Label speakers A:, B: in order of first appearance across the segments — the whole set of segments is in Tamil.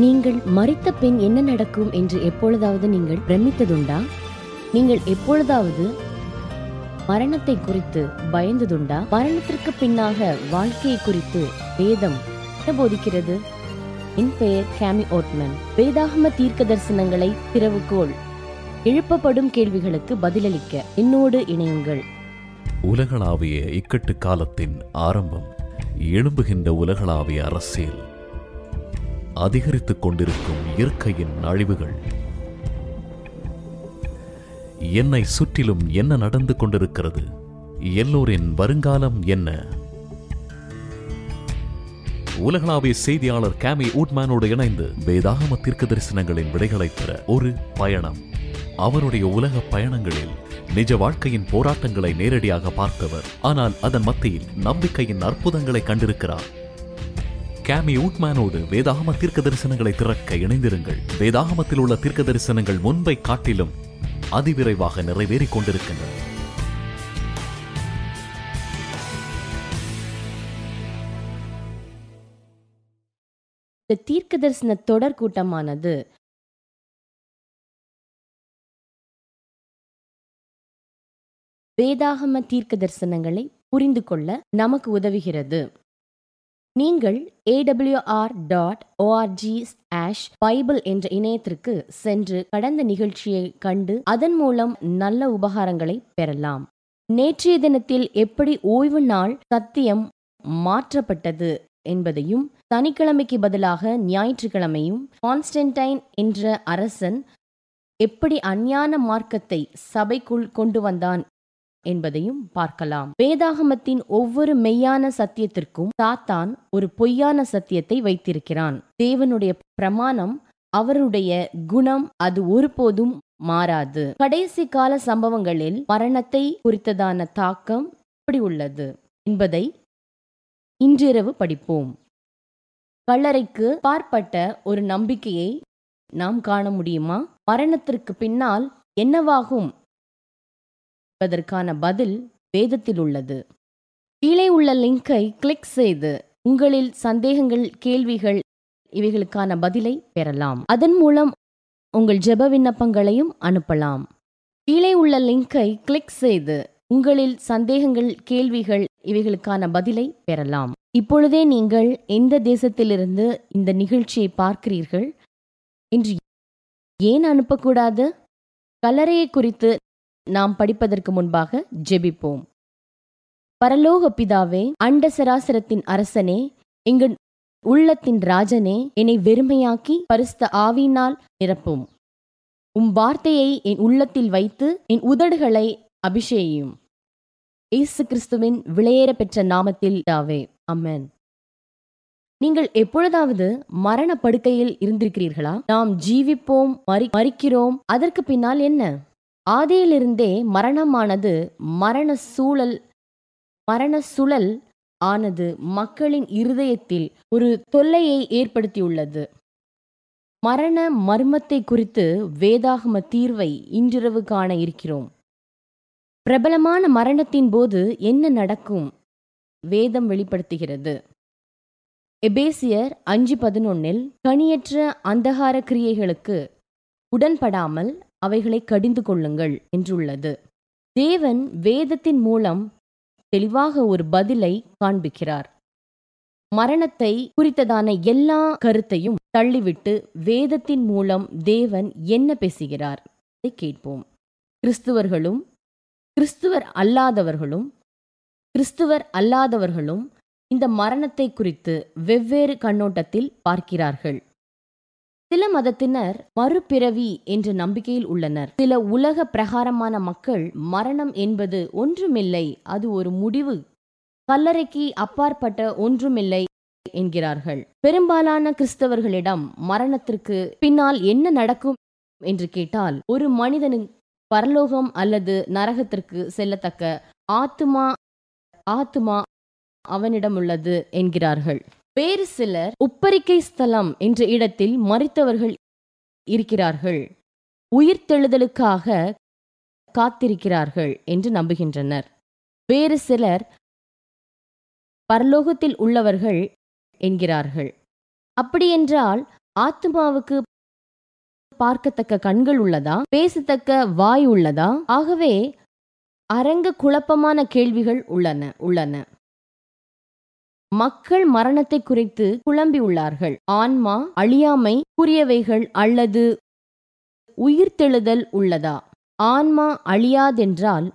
A: நீங்கள் மறித்த பின் என்ன நடக்கும் என்று எப்பொழுதாவது நீங்கள் பிரமித்ததுண்டா நீங்கள் எப்பொழுதாவது மரணத்தை குறித்து பயந்ததுண்டா மரணத்திற்கு பின்னாக வாழ்க்கையை குறித்து வேதம் போதிக்கிறது என் பெயர் கேமி ஓட்மன் வேதாகம தீர்க்க தரிசனங்களை திறவுகோள் எழுப்பப்படும் கேள்விகளுக்கு பதிலளிக்க என்னோடு இணையுங்கள்
B: உலகளாவிய இக்கட்டு காலத்தின் ஆரம்பம் எழும்புகின்ற உலகளாவிய அரசியல் அதிகரித்துக் கொண்டிருக்கும் இயற்கையின் அழிவுகள் என்னை சுற்றிலும் என்ன நடந்து கொண்டிருக்கிறது எல்லோரின் வருங்காலம் என்ன உலகளாவிய செய்தியாளர் கேமி ஊட்மேனோடு இணைந்து வேதாகம தீர்க்க தரிசனங்களின் விடைகளை பெற ஒரு பயணம் அவருடைய உலக பயணங்களில் நிஜ வாழ்க்கையின் போராட்டங்களை நேரடியாக பார்த்தவர் ஆனால் அதன் மத்தியில் நம்பிக்கையின் அற்புதங்களை கண்டிருக்கிறார் கேமி ஊட்மேனோடு வேதாகம தீர்க்க தரிசனங்களை திறக்க இணைந்திருங்கள் வேதாகமத்தில் உள்ள தீர்க்க தரிசனங்கள் முன்பை காட்டிலும் அதிவிரைவாக நிறைவேறிக் கொண்டிருக்கின்றன
A: தீர்க்க தரிசன தொடர் கூட்டமானது வேதாகம தீர்க்க தரிசனங்களை புரிந்து கொள்ள நமக்கு உதவுகிறது நீங்கள் ஏடபிள்யூஆர் டாட் ஓஆர்ஜி ஆஷ் பைபிள் என்ற இணையத்திற்கு சென்று கடந்த நிகழ்ச்சியை கண்டு அதன் மூலம் நல்ல உபகாரங்களை பெறலாம் நேற்றைய தினத்தில் எப்படி ஓய்வு நாள் சத்தியம் மாற்றப்பட்டது என்பதையும் சனிக்கிழமைக்கு பதிலாக ஞாயிற்றுக்கிழமையும் கான்ஸ்டன்டைன் என்ற அரசன் எப்படி அஞ்ஞான மார்க்கத்தை சபைக்குள் கொண்டு வந்தான் என்பதையும் பார்க்கலாம் வேதாகமத்தின் ஒவ்வொரு மெய்யான சத்தியத்திற்கும் சாத்தான் ஒரு பொய்யான சத்தியத்தை வைத்திருக்கிறான் தேவனுடைய பிரமாணம் அவருடைய குணம் அது ஒருபோதும் மாறாது கடைசி கால சம்பவங்களில் மரணத்தை குறித்ததான தாக்கம் எப்படி உள்ளது என்பதை இன்றிரவு படிப்போம் கல்லறைக்கு பார்ப்பட்ட ஒரு நம்பிக்கையை நாம் காண முடியுமா மரணத்திற்கு பின்னால் என்னவாகும் என்பதற்கான பதில் வேதத்தில் உள்ளது கீழே உள்ள லிங்கை கிளிக் செய்து உங்களில் சந்தேகங்கள் கேள்விகள் இவைகளுக்கான பதிலை பெறலாம் அதன் மூலம் உங்கள் ஜெப விண்ணப்பங்களையும் அனுப்பலாம் கீழே உள்ள லிங்கை கிளிக் செய்து உங்களில் சந்தேகங்கள் கேள்விகள் இவைகளுக்கான பதிலை பெறலாம் இப்பொழுதே நீங்கள் எந்த தேசத்திலிருந்து இந்த நிகழ்ச்சியை பார்க்கிறீர்கள் என்று ஏன் அனுப்பக்கூடாது கலரையை குறித்து நாம் படிப்பதற்கு முன்பாக ஜெபிப்போம் பரலோக பிதாவே அண்ட சராசரத்தின் அரசனே இங்கு உள்ளத்தின் ராஜனே என்னை வெறுமையாக்கி பரிஸ்த ஆவியினால் நிரப்பும் உம் வார்த்தையை என் உள்ளத்தில் வைத்து என் உதடுகளை அபிஷேயும் இயேசு கிறிஸ்துவின் விளையேற பெற்ற நாமத்தில் தாவே அம்மன் நீங்கள் எப்பொழுதாவது மரண படுக்கையில் இருந்திருக்கிறீர்களா நாம் ஜீவிப்போம் மறி மறிக்கிறோம் அதற்கு பின்னால் என்ன ஆதியிலிருந்தே மரணமானது மரண சூழல் மரண சுழல் ஆனது மக்களின் இருதயத்தில் ஒரு தொல்லையை ஏற்படுத்தியுள்ளது மரண மர்மத்தை குறித்து வேதாகம தீர்வை இன்றிரவு காண இருக்கிறோம் பிரபலமான மரணத்தின் போது என்ன நடக்கும் வேதம் வெளிப்படுத்துகிறது எபேசியர் அஞ்சு பதினொன்னில் கனியற்ற அந்தகார கிரியைகளுக்கு உடன்படாமல் அவைகளை கடிந்து கொள்ளுங்கள் என்றுள்ளது தேவன் வேதத்தின் மூலம் தெளிவாக ஒரு பதிலை காண்பிக்கிறார் மரணத்தை குறித்ததான எல்லா கருத்தையும் தள்ளிவிட்டு வேதத்தின் மூலம் தேவன் என்ன பேசுகிறார் அதை கேட்போம் கிறிஸ்துவர்களும் கிறிஸ்துவர் அல்லாதவர்களும் கிறிஸ்துவர் அல்லாதவர்களும் இந்த மரணத்தை குறித்து வெவ்வேறு கண்ணோட்டத்தில் பார்க்கிறார்கள் சில மதத்தினர் மறுபிறவி என்ற நம்பிக்கையில் உள்ளனர் சில உலக பிரகாரமான மக்கள் மரணம் என்பது ஒன்றுமில்லை அது ஒரு முடிவு கல்லறைக்கு அப்பாற்பட்ட ஒன்றுமில்லை என்கிறார்கள் பெரும்பாலான கிறிஸ்தவர்களிடம் மரணத்திற்கு பின்னால் என்ன நடக்கும் என்று கேட்டால் ஒரு மனிதனின் பரலோகம் அல்லது நரகத்திற்கு செல்லத்தக்க ஆத்துமா ஆத்துமா அவனிடம் உள்ளது என்கிறார்கள் வேறு சிலர் உப்பரிக்கை ஸ்தலம் என்ற இடத்தில் மறித்தவர்கள் இருக்கிறார்கள் உயிர்த்தெழுதலுக்காக காத்திருக்கிறார்கள் என்று நம்புகின்றனர் வேறு சிலர் பரலோகத்தில் உள்ளவர்கள் என்கிறார்கள் அப்படியென்றால் ஆத்மாவுக்கு பார்க்கத்தக்க கண்கள் உள்ளதா பேசத்தக்க வாய் உள்ளதா ஆகவே அரங்க குழப்பமான கேள்விகள் உள்ளன உள்ளன மக்கள் மரணத்தை குறித்து குழம்பியுள்ளார்கள் ஆன்மா அழியாமை கூறியவைகள் அல்லது உயிர்த்தெழுதல் உள்ளதா ஆன்மா அழியாதென்றால்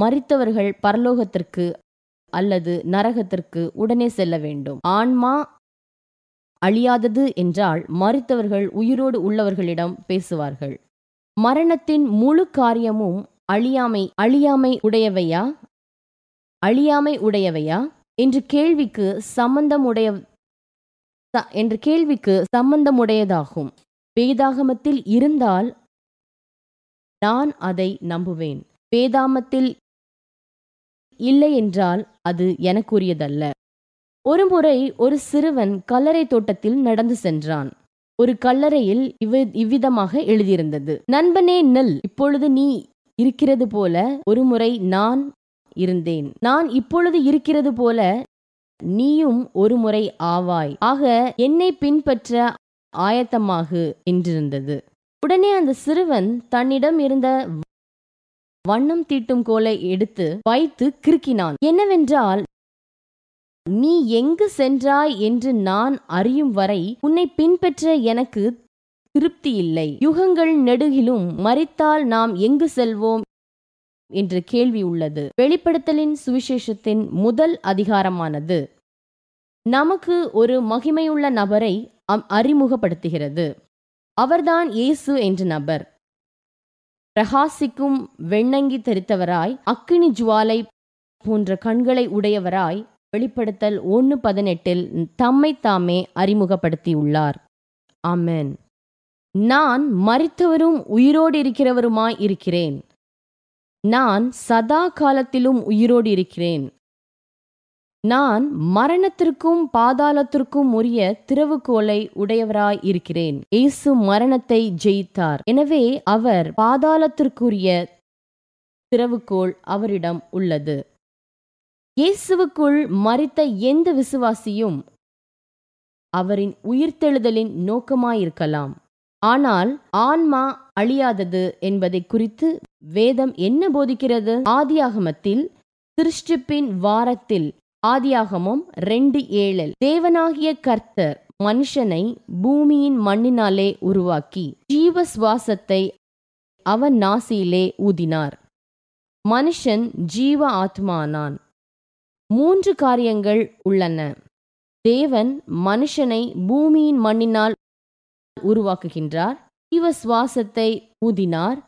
A: மறித்தவர்கள் பரலோகத்திற்கு அல்லது நரகத்திற்கு உடனே செல்ல வேண்டும் ஆன்மா அழியாதது என்றால் மறித்தவர்கள் உயிரோடு உள்ளவர்களிடம் பேசுவார்கள் மரணத்தின் முழு காரியமும் அழியாமை அழியாமை உடையவையா அழியாமை உடையவையா என்று கேள்விக்கு சம்பந்தமுடைய என்ற கேள்விக்கு சம்பந்தமுடையதாகும் வேதாகமத்தில் இருந்தால் நான் அதை நம்புவேன் வேதாமத்தில் இல்லை என்றால் அது எனக்குரியதல்ல ஒருமுறை ஒரு சிறுவன் கல்லறை தோட்டத்தில் நடந்து சென்றான் ஒரு கல்லறையில் இவ் இவ்விதமாக எழுதியிருந்தது நண்பனே நெல் இப்பொழுது நீ இருக்கிறது போல ஒருமுறை நான் இருந்தேன் நான் இப்பொழுது இருக்கிறது போல நீயும் ஒரு முறை ஆவாய் ஆக என்னை பின்பற்ற ஆயத்தமாகு என்றிருந்தது உடனே அந்த சிறுவன் தன்னிடம் இருந்த வண்ணம் தீட்டும் கோலை எடுத்து வைத்து கிறுக்கினான் என்னவென்றால் நீ எங்கு சென்றாய் என்று நான் அறியும் வரை உன்னை பின்பற்ற எனக்கு திருப்தி இல்லை யுகங்கள் நெடுகிலும் மறித்தால் நாம் எங்கு செல்வோம் என்ற கேள்வி உள்ளது வெளிப்படுத்தலின் சுவிசேஷத்தின் முதல் அதிகாரமானது நமக்கு ஒரு மகிமையுள்ள நபரை அறிமுகப்படுத்துகிறது அவர்தான் இயேசு என்ற நபர் பிரகாசிக்கும் வெண்ணங்கி தரித்தவராய் அக்கினி ஜுவாலை போன்ற கண்களை உடையவராய் வெளிப்படுத்தல் ஒன்று பதினெட்டில் தம்மை தாமே அறிமுகப்படுத்தியுள்ளார் ஆமேன் நான் மறித்தவரும் உயிரோடு இருக்கிறவருமாய் இருக்கிறேன் நான் சதா காலத்திலும் உயிரோடு இருக்கிறேன் நான் மரணத்திற்கும் பாதாளத்திற்கும் உரிய திறவுகோலை உடையவராய் இருக்கிறேன் இயேசு மரணத்தை ஜெயித்தார் எனவே அவர் பாதாளத்திற்குரிய திறவுகோள் அவரிடம் உள்ளது இயேசுவுக்குள் மறித்த எந்த விசுவாசியும் அவரின் உயிர்த்தெழுதலின் நோக்கமாயிருக்கலாம் ஆனால் ஆன்மா அழியாதது என்பதை குறித்து வேதம் என்ன போதிக்கிறது ஆதியாகமத்தில் திருஷ்டிப்பின் வாரத்தில் ஆதியாகமம் ரெண்டு ஏழில் தேவனாகிய கர்த்தர் மனுஷனை பூமியின் மண்ணினாலே உருவாக்கி ஜீவ சுவாசத்தை அவன் நாசியிலே ஊதினார் மனுஷன் ஜீவ ஆத்மானான் மூன்று காரியங்கள் உள்ளன தேவன் மனுஷனை பூமியின் மண்ணினால் உருவாக்குகின்றார் ஜீவ சுவாசத்தை ஊதினார்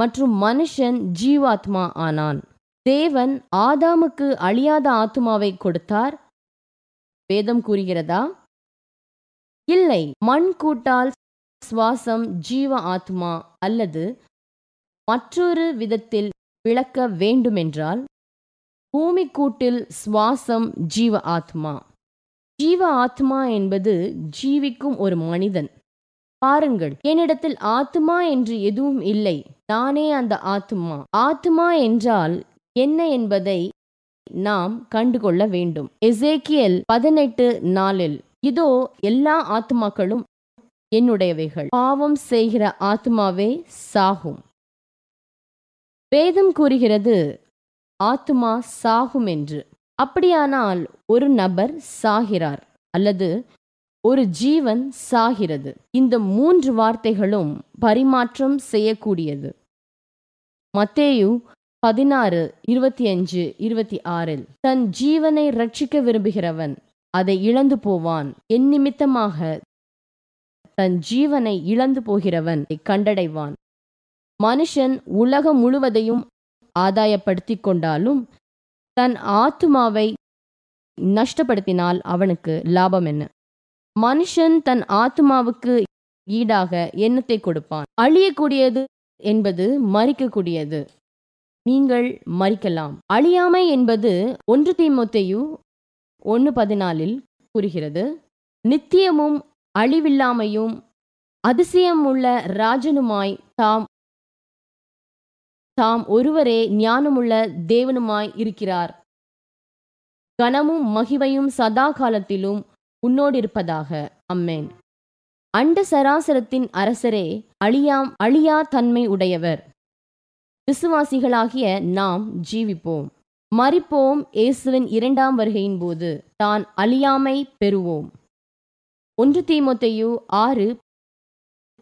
A: மற்றும் மனுஷன் ஜீவாத்மா ஆனான் தேவன் ஆதாமுக்கு அழியாத ஆத்மாவை கொடுத்தார் வேதம் கூறுகிறதா இல்லை மண் கூட்டால் சுவாசம் ஜீவ ஆத்மா அல்லது மற்றொரு விதத்தில் விளக்க வேண்டுமென்றால் பூமி கூட்டில் சுவாசம் ஜீவ ஆத்மா ஜீவ ஆத்மா என்பது ஜீவிக்கும் ஒரு மனிதன் பாருங்கள் என்னிடத்தில் ஆத்மா என்று எதுவும் இல்லை நானே அந்த ஆத்மா ஆத்மா என்றால் என்ன என்பதை நாம் கண்டுகொள்ள வேண்டும் எசேக்கியல் பதினெட்டு நாளில் இதோ எல்லா ஆத்மாக்களும் என்னுடையவைகள் பாவம் செய்கிற ஆத்மாவே சாகும் வேதம் கூறுகிறது ஆத்மா சாகும் என்று அப்படியானால் ஒரு நபர் சாகிறார் அல்லது ஒரு ஜீவன் சாகிறது இந்த மூன்று வார்த்தைகளும் பரிமாற்றம் செய்யக்கூடியது மத்தேயு பதினாறு இருபத்தி அஞ்சு இருபத்தி ஆறில் தன் ஜீவனை ரட்சிக்க விரும்புகிறவன் அதை இழந்து போவான் என் நிமித்தமாக தன் ஜீவனை இழந்து போகிறவன் கண்டடைவான் மனுஷன் உலகம் முழுவதையும் ஆதாயப்படுத்தி கொண்டாலும் தன் ஆத்மாவை நஷ்டப்படுத்தினால் அவனுக்கு லாபம் என்ன மனுஷன் தன் ஆத்மாவுக்கு ஈடாக எண்ணத்தை கொடுப்பான் அழியக்கூடியது என்பது மறிக்கக்கூடியது நீங்கள் மறிக்கலாம் அழியாமை என்பது ஒன்று தீமொத்தையு ஒன்று பதினாலில் கூறுகிறது நித்தியமும் அழிவில்லாமையும் அதிசயம் உள்ள ராஜனுமாய் தாம் தாம் ஒருவரே ஞானமுள்ள தேவனுமாய் இருக்கிறார் கனமும் மகிமையும் சதா காலத்திலும் இருப்பதாக அம்மேன் அண்ட சராசரத்தின் அரசரே அழியாம் அழியா தன்மை உடையவர் விசுவாசிகளாகிய நாம் ஜீவிப்போம் மறிப்போம் இயேசுவின் இரண்டாம் வருகையின் போது தான் அழியாமை பெறுவோம் ஒன்று தீமொத்தையு ஆறு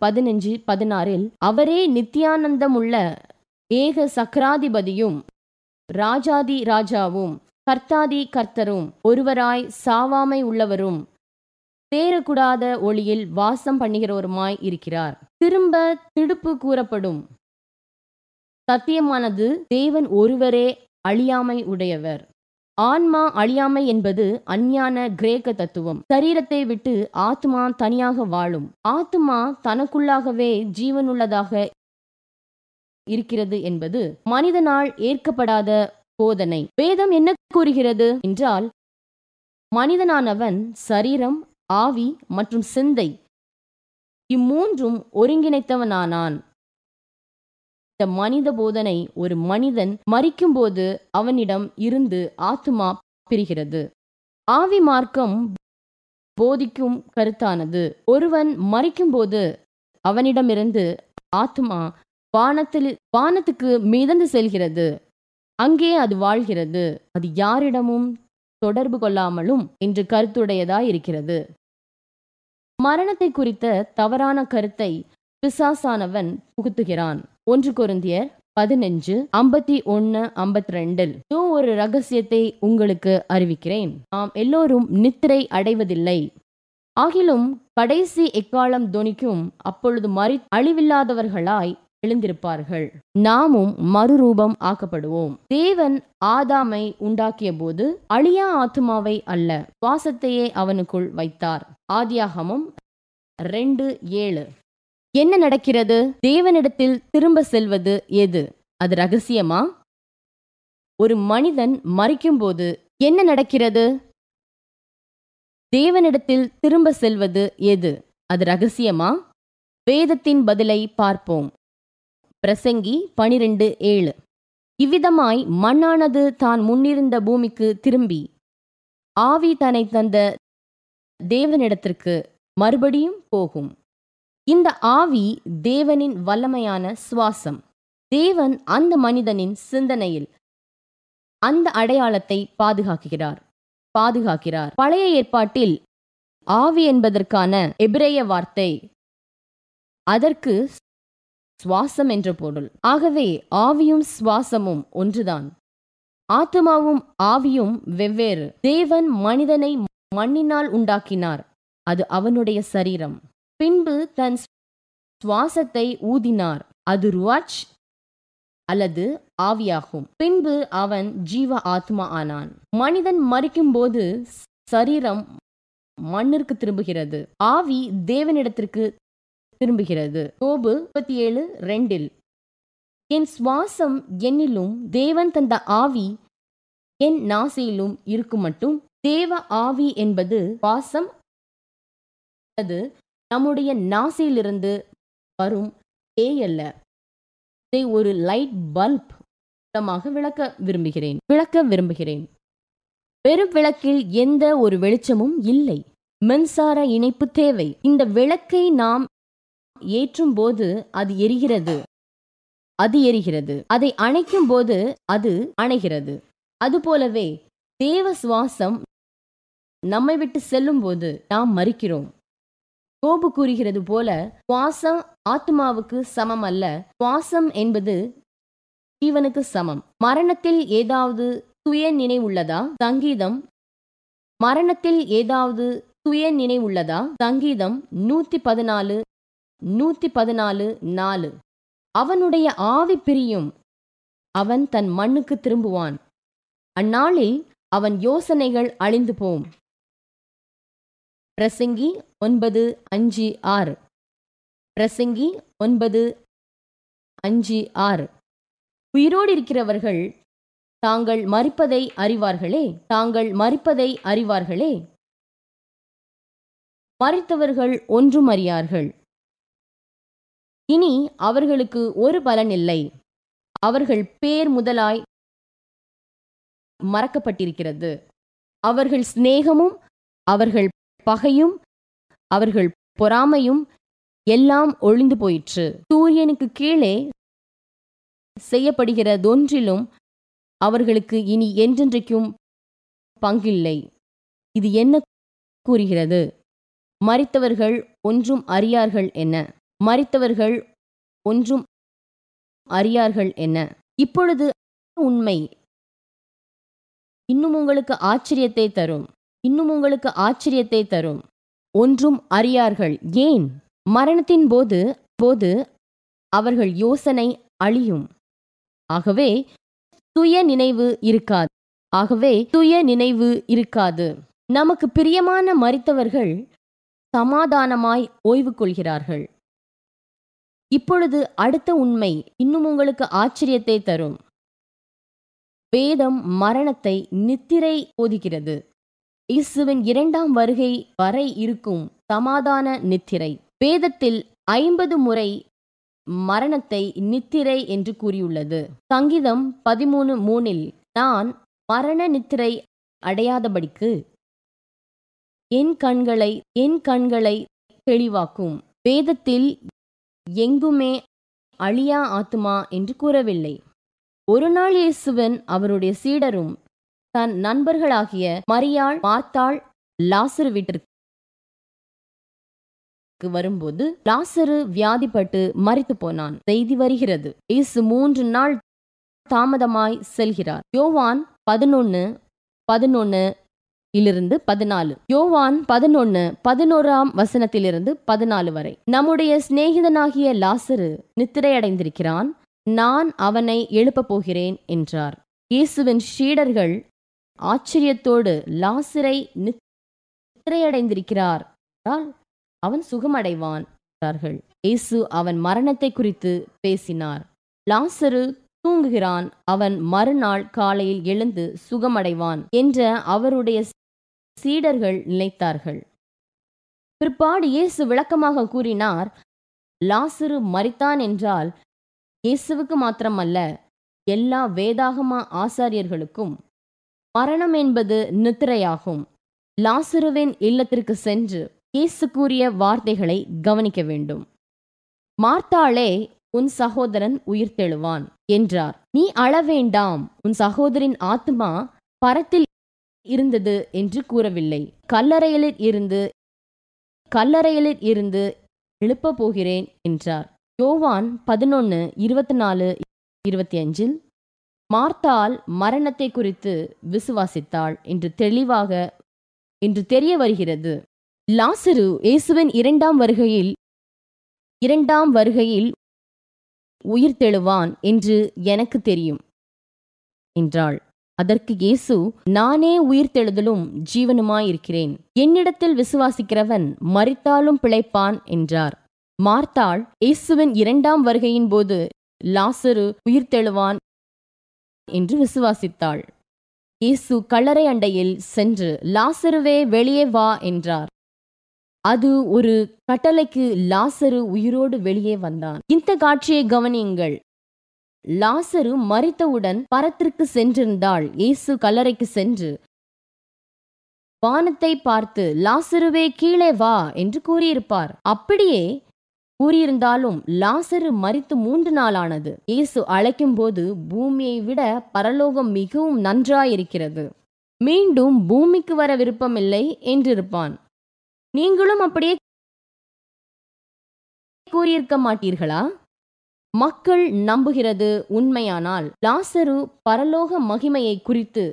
A: பதினஞ்சு பதினாறில் அவரே நித்தியானந்தம் உள்ள ஏக சக்கராதிபதியும் ராஜாதி ராஜாவும் கர்த்தாதி கர்த்தரும் ஒருவராய் சாவாமை உள்ளவரும் தேரக்கூடாத ஒளியில் வாசம் பண்ணுகிறவருமாய் இருக்கிறார் திரும்ப திடுப்பு கூறப்படும் சத்தியமானது தேவன் ஒருவரே அழியாமை உடையவர் ஆன்மா அழியாமை என்பது அஞ்ஞான கிரேக்க தத்துவம் சரீரத்தை விட்டு ஆத்மா தனியாக வாழும் ஆத்மா தனக்குள்ளாகவே ஜீவனுள்ளதாக இருக்கிறது என்பது மனிதனால் ஏற்கப்படாத போதனை வேதம் என்ன கூறுகிறது என்றால் மனிதனானவன் சரீரம் ஆவி மற்றும் சிந்தை இம்மூன்றும் ஒருங்கிணைத்தவனானான் இந்த மனித போதனை ஒரு மனிதன் மறிக்கும்போது அவனிடம் இருந்து ஆத்துமா பிரிகிறது ஆவி மார்க்கம் போதிக்கும் கருத்தானது ஒருவன் மறிக்கும்போது அவனிடமிருந்து ஆத்மா வானத்தில் வானத்துக்கு மிதந்து செல்கிறது அங்கே அது வாழ்கிறது அது யாரிடமும் தொடர்பு கொள்ளாமலும் என்று கருத்துடையதா இருக்கிறது மரணத்தை குறித்த தவறான கருத்தை பிசாசானவன் புகுத்துகிறான் ஒன்று குருந்தியர் பதினஞ்சு ஐம்பத்தி ஒன்னு ஐம்பத்தி ரெண்டில் இது ஒரு ரகசியத்தை உங்களுக்கு அறிவிக்கிறேன் நாம் எல்லோரும் நித்திரை அடைவதில்லை ஆகிலும் கடைசி எக்காலம் துணிக்கும் அப்பொழுது மறி அழிவில்லாதவர்களாய் எழுந்திருப்பார்கள் நாமும் மறுரூபம் ஆக்கப்படுவோம் தேவன் ஆதாமை உண்டாக்கிய போது அழியா ஆத்மாவை அல்ல சுவாசத்தையே அவனுக்குள் வைத்தார் ஆதியாகமும் ரெண்டு ஏழு என்ன நடக்கிறது தேவனிடத்தில் திரும்ப செல்வது எது அது ரகசியமா ஒரு மனிதன் மறிக்கும் போது என்ன நடக்கிறது தேவனிடத்தில் திரும்ப செல்வது எது அது ரகசியமா வேதத்தின் பதிலை பார்ப்போம் பிரசங்கி பனிரெண்டு ஏழு இவ்விதமாய் மண்ணானது தான் முன்னிருந்த பூமிக்கு திரும்பி ஆவி தன்னை தந்த தேவனிடத்திற்கு மறுபடியும் போகும் இந்த ஆவி தேவனின் வல்லமையான சுவாசம் தேவன் அந்த மனிதனின் சிந்தனையில் அந்த அடையாளத்தை பாதுகாக்கிறார் பாதுகாக்கிறார் பழைய ஏற்பாட்டில் ஆவி என்பதற்கான எபிரேய வார்த்தை அதற்கு சுவாசம் என்ற பொருள் ஆகவே ஆவியும் சுவாசமும் ஒன்றுதான் ஆத்மாவும் ஆவியும் வெவ்வேறு தேவன் மனிதனை மண்ணினால் உண்டாக்கினார் அது அவனுடைய சரீரம் பின்பு தன் சுவாசத்தை ஊதினார் அது ருவாச் அல்லது ஆவியாகும் பின்பு அவன் ஜீவ ஆத்மா ஆனான் மனிதன் மறிக்கும்போது சரீரம் மண்ணிற்கு திரும்புகிறது ஆவி தேவனிடத்திற்கு திரும்புகிறது யோபு முப்பத்தி ஏழு ரெண்டில் என் சுவாசம் என்னிலும் தேவன் தந்த ஆவி என் நாசையிலும் இருக்கும் மட்டும் தேவ ஆவி என்பது சுவாசம் அது நம்முடைய நாசையிலிருந்து வரும் தேயல்ல இதை ஒரு லைட் பல்ப் மூலமாக விளக்க விரும்புகிறேன் விளக்க விரும்புகிறேன் பெரும் விளக்கில் எந்த ஒரு வெளிச்சமும் இல்லை மின்சார இணைப்பு தேவை இந்த விளக்கை நாம் ஏற்றும் போது அது எரிகிறது அது எரிகிறது அதை அணைக்கும் போது அது அணைகிறது அதுபோலவே தேவ சுவாசம் நம்மை விட்டு செல்லும் போது நாம் மறிக்கிறோம் கோபு கூறுகிறது போல சுவாசம் ஆத்மாவுக்கு சமம் அல்ல சுவாசம் என்பது ஜீவனுக்கு சமம் மரணத்தில் ஏதாவது சுய நினை உள்ளதா சங்கீதம் மரணத்தில் ஏதாவது சுய நினை உள்ளதா சங்கீதம் நூத்தி பதினாலு நூத்தி பதினாலு நாலு அவனுடைய ஆவி பிரியும் அவன் தன் மண்ணுக்கு திரும்புவான் அந்நாளில் அவன் யோசனைகள் அழிந்து போம் பிரசங்கி ஒன்பது அஞ்சு ஆறு பிரசங்கி ஒன்பது அஞ்சு ஆறு உயிரோடு இருக்கிறவர்கள் தாங்கள் மறிப்பதை அறிவார்களே தாங்கள் மறிப்பதை அறிவார்களே மறித்தவர்கள் ஒன்றும் அறியார்கள் இனி அவர்களுக்கு ஒரு பலன் இல்லை அவர்கள் பேர் முதலாய் மறக்கப்பட்டிருக்கிறது அவர்கள் சிநேகமும் அவர்கள் பகையும் அவர்கள் பொறாமையும் எல்லாம் ஒழிந்து போயிற்று சூரியனுக்கு கீழே செய்யப்படுகிறதொன்றிலும் அவர்களுக்கு இனி என்றென்றைக்கும் பங்கில்லை இது என்ன கூறுகிறது மறித்தவர்கள் ஒன்றும் அறியார்கள் என்ன மறித்தவர்கள் ஒன்றும் அறியார்கள் என்ன இப்பொழுது உண்மை இன்னும் உங்களுக்கு ஆச்சரியத்தை தரும் இன்னும் உங்களுக்கு ஆச்சரியத்தை தரும் ஒன்றும் அறியார்கள் ஏன் மரணத்தின் போது போது அவர்கள் யோசனை அழியும் ஆகவே துய நினைவு இருக்காது ஆகவே துய நினைவு இருக்காது நமக்கு பிரியமான மறித்தவர்கள் சமாதானமாய் ஓய்வு கொள்கிறார்கள் இப்பொழுது அடுத்த உண்மை இன்னும் உங்களுக்கு ஆச்சரியத்தை தரும் வேதம் மரணத்தை நித்திரை போதிக்கிறது இசுவின் இரண்டாம் வருகை வரை இருக்கும் சமாதான நித்திரை வேதத்தில் ஐம்பது முறை மரணத்தை நித்திரை என்று கூறியுள்ளது சங்கீதம் பதிமூணு மூணில் நான் மரண நித்திரை அடையாதபடிக்கு என் கண்களை என் கண்களை தெளிவாக்கும் வேதத்தில் எங்குமே அழியா ஆத்துமா என்று கூறவில்லை ஒரு நாள் இயேசுவன் அவருடைய சீடரும் தன் நண்பர்களாகிய மரியாள் மார்த்தாள் லாசரு வீட்டிற்கு வரும்போது லாசரு வியாதிப்பட்டு மறித்து போனான் செய்தி வருகிறது இயேசு மூன்று நாள் தாமதமாய் செல்கிறார் யோவான் பதினொன்னு பதினொன்னு இலிருந்து பதினாலு யோவான் பதினொன்னு பதினோராம் வசனத்திலிருந்து பதினாலு வரை நம்முடைய சிநேகிதனாகிய லாசரு நித்திரையடைந்திருக்கிறான் நான் அவனை எழுப்ப போகிறேன் என்றார் இயேசுவின் ஷீடர்கள் ஆச்சரியத்தோடு லாசரை நித்திரையடைந்திருக்கிறார் அவன் சுகமடைவான் என்றார்கள் இயேசு அவன் மரணத்தை குறித்து பேசினார் லாசரு தூங்குகிறான் அவன் மறுநாள் காலையில் எழுந்து சுகமடைவான் என்ற அவருடைய சீடர்கள் நிலைத்தார்கள் பிற்பாடு இயேசு விளக்கமாக கூறினார் லாசரு மறித்தான் என்றால் இயேசுவுக்கு மாத்திரமல்ல எல்லா வேதாகமா ஆசாரியர்களுக்கும் மரணம் என்பது நித்திரையாகும் லாசுருவின் இல்லத்திற்கு சென்று இயேசு கூறிய வார்த்தைகளை கவனிக்க வேண்டும் மார்த்தாளே உன் சகோதரன் உயிர் என்றார் நீ அளவேண்டாம் உன் சகோதரின் ஆத்மா பரத்தில் இருந்தது என்று கூறவில்லை கல்லறையிலில் இருந்து கல்லறையிலில் இருந்து எழுப்ப போகிறேன் என்றார் யோவான் பதினொன்று இருபத்தி நாலு இருபத்தி அஞ்சில் மார்த்தால் மரணத்தை குறித்து விசுவாசித்தாள் என்று தெளிவாக என்று தெரிய வருகிறது லாசரு இயேசுவின் இரண்டாம் வருகையில் இரண்டாம் வருகையில் உயிர் தெழுவான் என்று எனக்கு தெரியும் என்றாள் அதற்கு இயேசு நானே உயிர்த்தெழுதலும் ஜீவனுமாயிருக்கிறேன் என்னிடத்தில் விசுவாசிக்கிறவன் மறித்தாலும் பிழைப்பான் என்றார் மார்த்தாள் இயேசுவின் இரண்டாம் வருகையின் போது லாசரு உயிர் தெழுவான் என்று விசுவாசித்தாள் இயேசு கல்லறை அண்டையில் சென்று லாசருவே வெளியே வா என்றார் அது ஒரு கட்டளைக்கு லாசரு உயிரோடு வெளியே வந்தான் இந்த காட்சியை கவனியுங்கள் லாசரு மறித்தவுடன் பரத்திற்கு சென்றிருந்தாள் இயேசு கல்லறைக்கு சென்று வானத்தை பார்த்து லாசருவே கீழே வா என்று கூறியிருப்பார் அப்படியே கூறியிருந்தாலும் லாசரு மறித்து மூன்று நாளானது இயேசு அழைக்கும் போது பூமியை விட பரலோகம் மிகவும் நன்றாயிருக்கிறது மீண்டும் பூமிக்கு வர விருப்பமில்லை என்றிருப்பான் நீங்களும் அப்படியே கூறியிருக்க மாட்டீர்களா மக்கள் நம்புகிறது உண்மையானால் லாசரு பரலோக மகிமையை குறித்து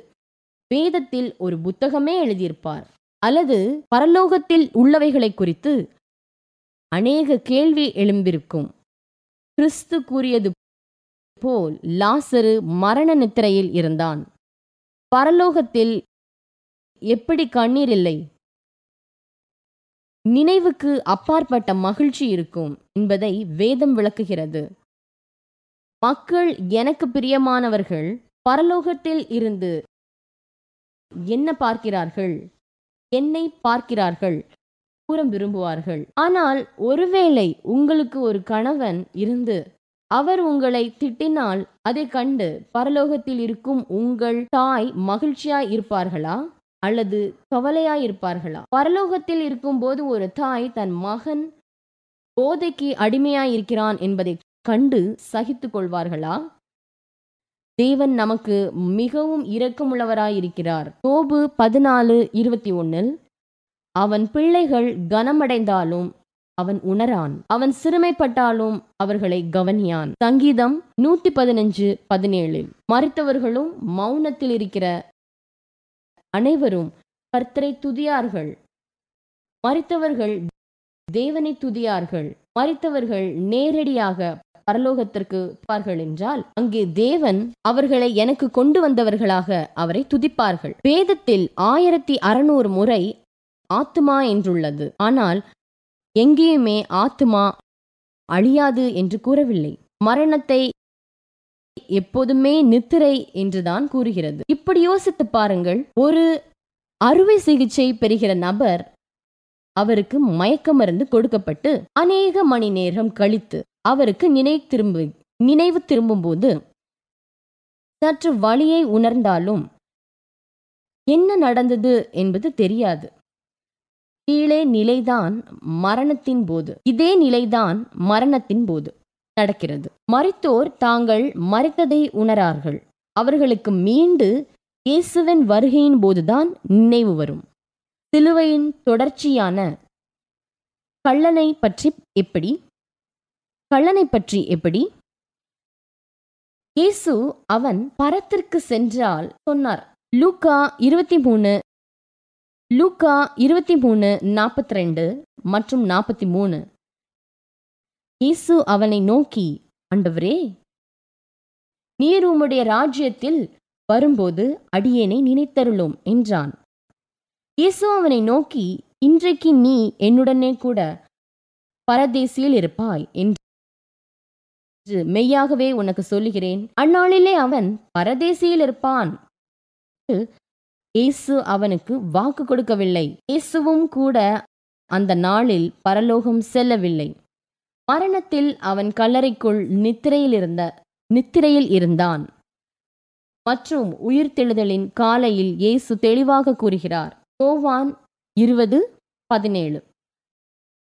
A: வேதத்தில் ஒரு புத்தகமே எழுதியிருப்பார் அல்லது பரலோகத்தில் உள்ளவைகளை குறித்து அநேக கேள்வி எழும்பிருக்கும் கிறிஸ்து கூறியது போல் லாசரு மரண நித்திரையில் இருந்தான் பரலோகத்தில் எப்படி கண்ணீர் இல்லை நினைவுக்கு அப்பாற்பட்ட மகிழ்ச்சி இருக்கும் என்பதை வேதம் விளக்குகிறது மக்கள் எனக்கு பிரியமானவர்கள் பரலோகத்தில் இருந்து என்ன பார்க்கிறார்கள் என்னை பார்க்கிறார்கள் கூற விரும்புவார்கள் ஆனால் ஒருவேளை உங்களுக்கு ஒரு கணவன் இருந்து அவர் உங்களை திட்டினால் அதை கண்டு பரலோகத்தில் இருக்கும் உங்கள் தாய் மகிழ்ச்சியாய் இருப்பார்களா அல்லது கவலையாய் இருப்பார்களா பரலோகத்தில் இருக்கும் போது ஒரு தாய் தன் மகன் போதைக்கு அடிமையாய் இருக்கிறான் என்பதை கண்டு சகித்து கொள்வார்களா தேவன் நமக்கு மிகவும் இரக்கமுள்ளவராயிருக்கிறார் கோபு பதினாலு இருபத்தி ஒன்னில் அவன் பிள்ளைகள் கனமடைந்தாலும் அவன் உணரான் அவன் சிறுமைப்பட்டாலும் அவர்களை கவனியான் சங்கீதம் நூத்தி பதினஞ்சு பதினேழில் மறுத்தவர்களும் மௌனத்தில் இருக்கிற அனைவரும் கர்த்தரை துதியார்கள் மறித்தவர்கள் தேவனை துதியார்கள் மறித்தவர்கள் நேரடியாக பரலோகத்திற்கு பார்கள் என்றால் அங்கே தேவன் அவர்களை எனக்கு கொண்டு வந்தவர்களாக அவரை துதிப்பார்கள் வேதத்தில் ஆயிரத்தி அறுநூறு முறை ஆத்துமா என்றுள்ளது ஆனால் எங்கேயுமே ஆத்துமா அழியாது என்று கூறவில்லை மரணத்தை எப்போதுமே நித்திரை என்றுதான் கூறுகிறது இப்படி யோசித்து பாருங்கள் ஒரு அறுவை சிகிச்சை பெறுகிற நபர் அவருக்கு மயக்க மருந்து கொடுக்கப்பட்டு அநேக மணி நேரம் கழித்து அவருக்கு நினை திரும்ப நினைவு திரும்பும் போது சற்று வழியை உணர்ந்தாலும் என்ன நடந்தது என்பது தெரியாது கீழே நிலைதான் மரணத்தின் போது இதே நிலைதான் மரணத்தின் போது நடக்கிறது மறித்தோர் தாங்கள் மறித்ததை உணரார்கள் அவர்களுக்கு மீண்டு இயேசுவின் வருகையின் போதுதான் நினைவு வரும் சிலுவையின் தொடர்ச்சியான கள்ளனை பற்றி எப்படி கள்ளனை பற்றி எப்படி இயேசு அவன் பரத்திற்கு சென்றால் சொன்னார் லூக்கா இருபத்தி மூணு லூக்கா இருபத்தி மூணு நாற்பத்தி ரெண்டு மற்றும் நாற்பத்தி மூணு இயேசு அவனை நோக்கி ஆண்டவரே நீர் உம்முடைய ராஜ்யத்தில் வரும்போது அடியேனை நினைத்தருளும் என்றான் இயேசு அவனை நோக்கி இன்றைக்கு நீ என்னுடனே கூட பரதேசியில் இருப்பாய் என்று என்று மெய்யாகவே உனக்கு சொல்லுகிறேன் அந்நாளிலே அவன் பரதேசியில் இருப்பான் இயேசு அவனுக்கு வாக்கு கொடுக்கவில்லை இயேசுவும் கூட அந்த நாளில் பரலோகம் செல்லவில்லை மரணத்தில் அவன் கல்லறைக்குள் நித்திரையில் இருந்த நித்திரையில் இருந்தான் மற்றும் உயிர்த்தெழுதலின் காலையில் இயேசு தெளிவாக கூறுகிறார் கோவான் இருபது பதினேழு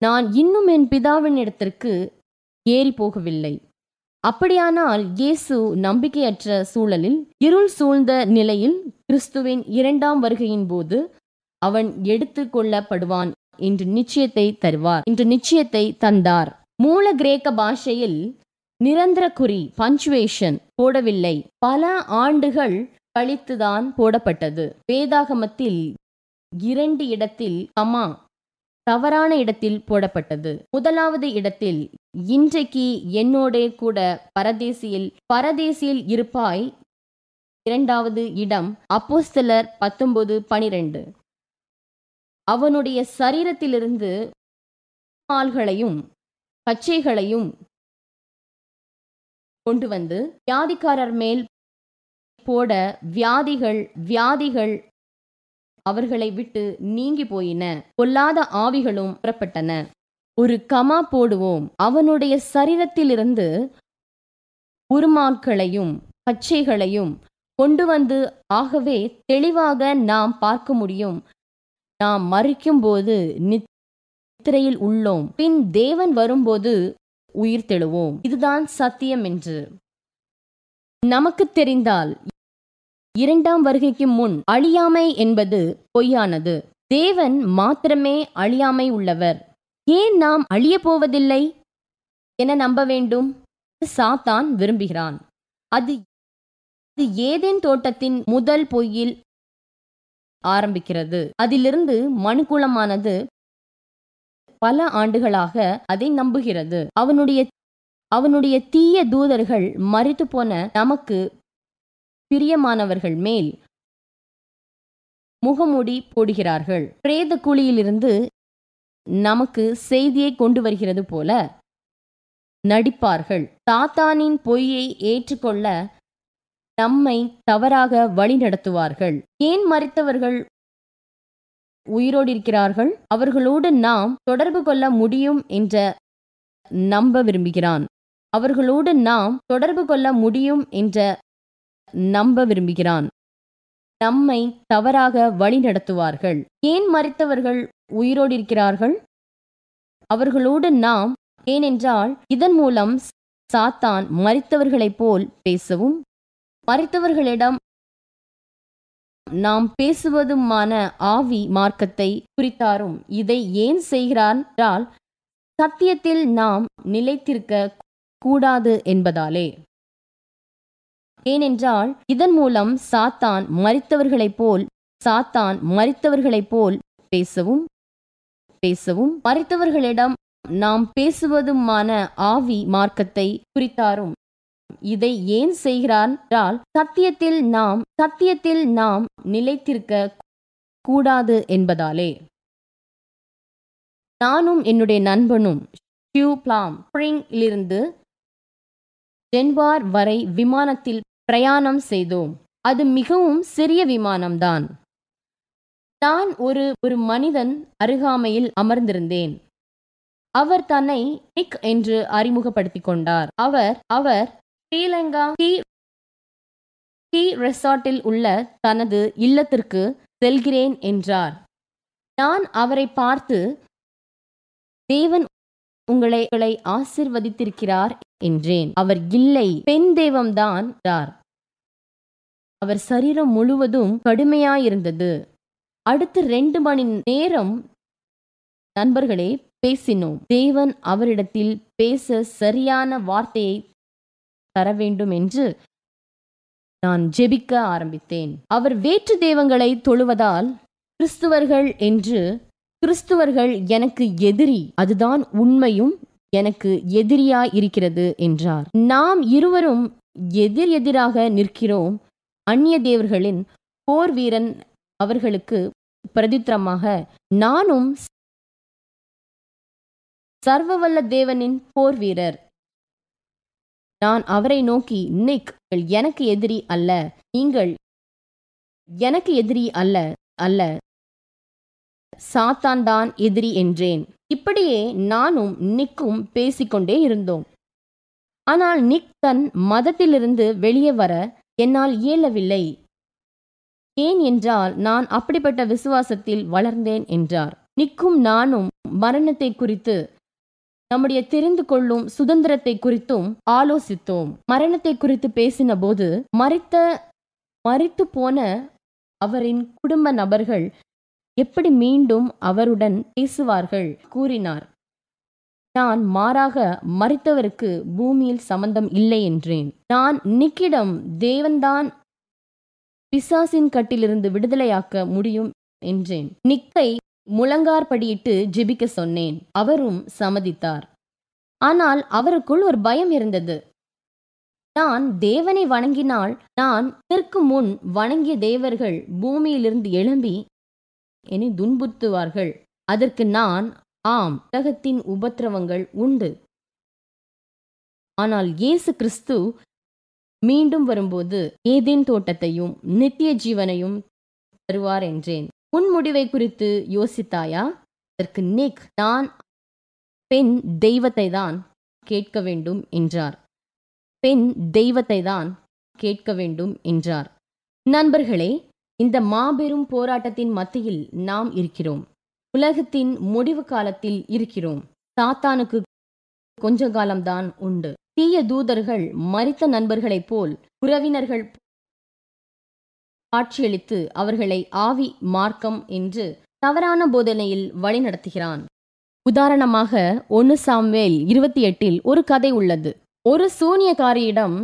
A: நான் இன்னும் என் பிதாவின் இடத்திற்கு ஏறி போகவில்லை அப்படியானால் இயேசு நம்பிக்கையற்ற சூழலில் இருள் சூழ்ந்த நிலையில் கிறிஸ்துவின் இரண்டாம் வருகையின் போது அவன் எடுத்து கொள்ளப்படுவான் என்று நிச்சயத்தை தருவார் என்று நிச்சயத்தை தந்தார் மூல கிரேக்க பாஷையில் நிரந்தர குறி பஞ்சுவேஷன் போடவில்லை பல ஆண்டுகள் கழித்துதான் போடப்பட்டது வேதாகமத்தில் இரண்டு இடத்தில் அமா தவறான இடத்தில் போடப்பட்டது முதலாவது இடத்தில் இன்றைக்கு என்னோடே கூட பரதேசியில் பரதேசியில் இருப்பாய் இரண்டாவது இடம் அப்போஸ்தலர் பத்தொன்பது பனிரெண்டு அவனுடைய சரீரத்திலிருந்து ஆள்களையும் பச்சைகளையும் கொண்டு வந்து வியாதிக்காரர் மேல் போட வியாதிகள் வியாதிகள் அவர்களை விட்டு நீங்கி போயின பொல்லாத ஆவிகளும் புறப்பட்டன ஒரு கமா போடுவோம் அவனுடைய சரீரத்திலிருந்து உருமாக்களையும் பச்சைகளையும் கொண்டு வந்து ஆகவே தெளிவாக நாம் பார்க்க முடியும் நாம் மறிக்கும்போது நித்திரையில் உள்ளோம் பின் தேவன் வரும்போது உயிர் தெழுவோம் இதுதான் சத்தியம் என்று நமக்கு தெரிந்தால் இரண்டாம் வருகைக்கு முன் அழியாமை என்பது பொய்யானது தேவன் மாத்திரமே அழியாமை உள்ளவர் ஏன் நாம் அழிய போவதில்லை என நம்ப வேண்டும் சாத்தான் விரும்புகிறான் அது அது ஏதேன் தோட்டத்தின் முதல் பொய்யில் ஆரம்பிக்கிறது அதிலிருந்து மனுக்குளமானது பல ஆண்டுகளாக அதை நம்புகிறது அவனுடைய அவனுடைய தீய தூதர்கள் மறித்து போன நமக்கு பிரியமானவர்கள் மேல் முகமூடி போடுகிறார்கள் பிரேத குழியிலிருந்து நமக்கு செய்தியை கொண்டு வருகிறது போல நடிப்பார்கள் தாத்தானின் பொய்யை ஏற்றுக்கொள்ள நம்மை தவறாக வழி நடத்துவார்கள் ஏன் மறித்தவர்கள் உயிரோடு இருக்கிறார்கள் அவர்களோடு நாம் தொடர்பு கொள்ள முடியும் என்ற நம்ப விரும்புகிறான் அவர்களோடு நாம் தொடர்பு கொள்ள முடியும் என்ற நம்ப விரும்புகிறான் நம்மை தவறாக வழி நடத்துவார்கள் ஏன் மறித்தவர்கள் உயிரோடு இருக்கிறார்கள் அவர்களோடு நாம் ஏனென்றால் இதன் மூலம் சாத்தான் மறித்தவர்களைப் போல் பேசவும் மறித்தவர்களிடம் நாம் பேசுவதுமான ஆவி மார்க்கத்தை குறித்தாரும் இதை ஏன் செய்கிறான் என்றால் சத்தியத்தில் நாம் நிலைத்திருக்க கூடாது என்பதாலே ஏனென்றால் இதன் மூலம் சாத்தான் மறித்தவர்களைப் போல் சாத்தான் மறித்தவர்களைப் போல் பேசவும் பேசவும் மறித்தவர்களிடம் நாம் பேசுவதுமான ஆவி மார்க்கத்தை குறித்தாரும் இதை ஏன் செய்கிறார் என்றால் சத்தியத்தில் நாம் சத்தியத்தில் நாம் நிலைத்திருக்க கூடாது என்பதாலே நானும் என்னுடைய நண்பனும் ஷியூ பிளாம் ஸ்பிரிங்கிலிருந்து டென்வார் வரை விமானத்தில் பிரயாணம் செய்தோம் அது மிகவும் சிறிய விமானம்தான் நான் ஒரு ஒரு மனிதன் அருகாமையில் அமர்ந்திருந்தேன் அவர் தன்னை நிக் என்று அறிமுகப்படுத்திக் கொண்டார் அவர் அவர் ஸ்ரீலங்கா டீ ரெசார்ட்டில் உள்ள தனது இல்லத்திற்கு செல்கிறேன் என்றார் நான் அவரை பார்த்து தேவன் உங்களை ஆசிர்வதித்திருக்கிறார் என்றேன் அவர் இல்லை பெண் தெய்வம்தான் அவர் சரீரம் முழுவதும் கடுமையாயிருந்தது அடுத்து ரெண்டு மணி நேரம் நண்பர்களே பேசினோம் தேவன் அவரிடத்தில் பேச சரியான வார்த்தையை தர வேண்டும் என்று நான் ஜெபிக்க ஆரம்பித்தேன் அவர் வேற்று தெய்வங்களை தொழுவதால் கிறிஸ்துவர்கள் என்று கிறிஸ்துவர்கள் எனக்கு எதிரி அதுதான் உண்மையும் எனக்கு எதிரியா இருக்கிறது என்றார் நாம் இருவரும் எதிர் எதிராக நிற்கிறோம் அந்நிய தேவர்களின் போர் வீரன் அவர்களுக்கு பிரதித்திரமாக நானும் சர்வவல்ல தேவனின் போர் வீரர் நான் அவரை நோக்கி நிக் எனக்கு எதிரி அல்ல நீங்கள் எனக்கு எதிரி அல்ல அல்ல சாத்தான் தான் எதிரி என்றேன் இப்படியே நானும் நிக்கும் பேசிக்கொண்டே இருந்தோம் ஆனால் நிக் தன் மதத்திலிருந்து வெளியே வர என்னால் இயலவில்லை ஏன் என்றால் நான் அப்படிப்பட்ட விசுவாசத்தில் வளர்ந்தேன் என்றார் நிக்கும் நானும் மரணத்தை குறித்து நம்முடைய தெரிந்து கொள்ளும் சுதந்திரத்தை குறித்தும் ஆலோசித்தோம் மரணத்தை குறித்து பேசின போது மறித்த மறித்து போன அவரின் குடும்ப நபர்கள் எப்படி மீண்டும் அவருடன் பேசுவார்கள் கூறினார் நான் மாறாக மறித்தவருக்கு பூமியில் சம்பந்தம் இல்லை என்றேன் நான் நிக்கிடம் தேவன்தான் பிசாசின் கட்டிலிருந்து விடுதலையாக்க முடியும் என்றேன் நிக்கை முழங்கார்படியிட்டு ஜெபிக்க சொன்னேன் அவரும் சம்மதித்தார் ஆனால் அவருக்குள் ஒரு பயம் இருந்தது நான் தேவனை வணங்கினால் நான் இதற்கு முன் வணங்கிய தேவர்கள் பூமியிலிருந்து எழும்பி என துன்புறுத்துவார்கள் அதற்கு நான் ஆம் உலகத்தின் உபத்திரவங்கள் உண்டு ஆனால் இயேசு கிறிஸ்து மீண்டும் வரும்போது ஏதேன் தோட்டத்தையும் நித்திய ஜீவனையும் தருவார் என்றேன் உன் முடிவை குறித்து யோசித்தாயா அதற்கு நிக் நான் பெண் தெய்வத்தை தான் கேட்க வேண்டும் என்றார் பெண் தெய்வத்தை தான் கேட்க வேண்டும் என்றார் நண்பர்களே இந்த மாபெரும் போராட்டத்தின் மத்தியில் நாம் இருக்கிறோம் உலகத்தின் முடிவு காலத்தில் இருக்கிறோம் சாத்தானுக்கு கொஞ்ச காலம்தான் உண்டு தீய தூதர்கள் மறித்த நண்பர்களைப் போல் உறவினர்கள் காட்சியளித்து அவர்களை ஆவி மார்க்கம் என்று தவறான போதனையில் வழிநடத்துகிறான் உதாரணமாக ஒன்னு சாம்வேல் இருபத்தி எட்டில் ஒரு கதை உள்ளது ஒரு சூனியக்காரியிடம்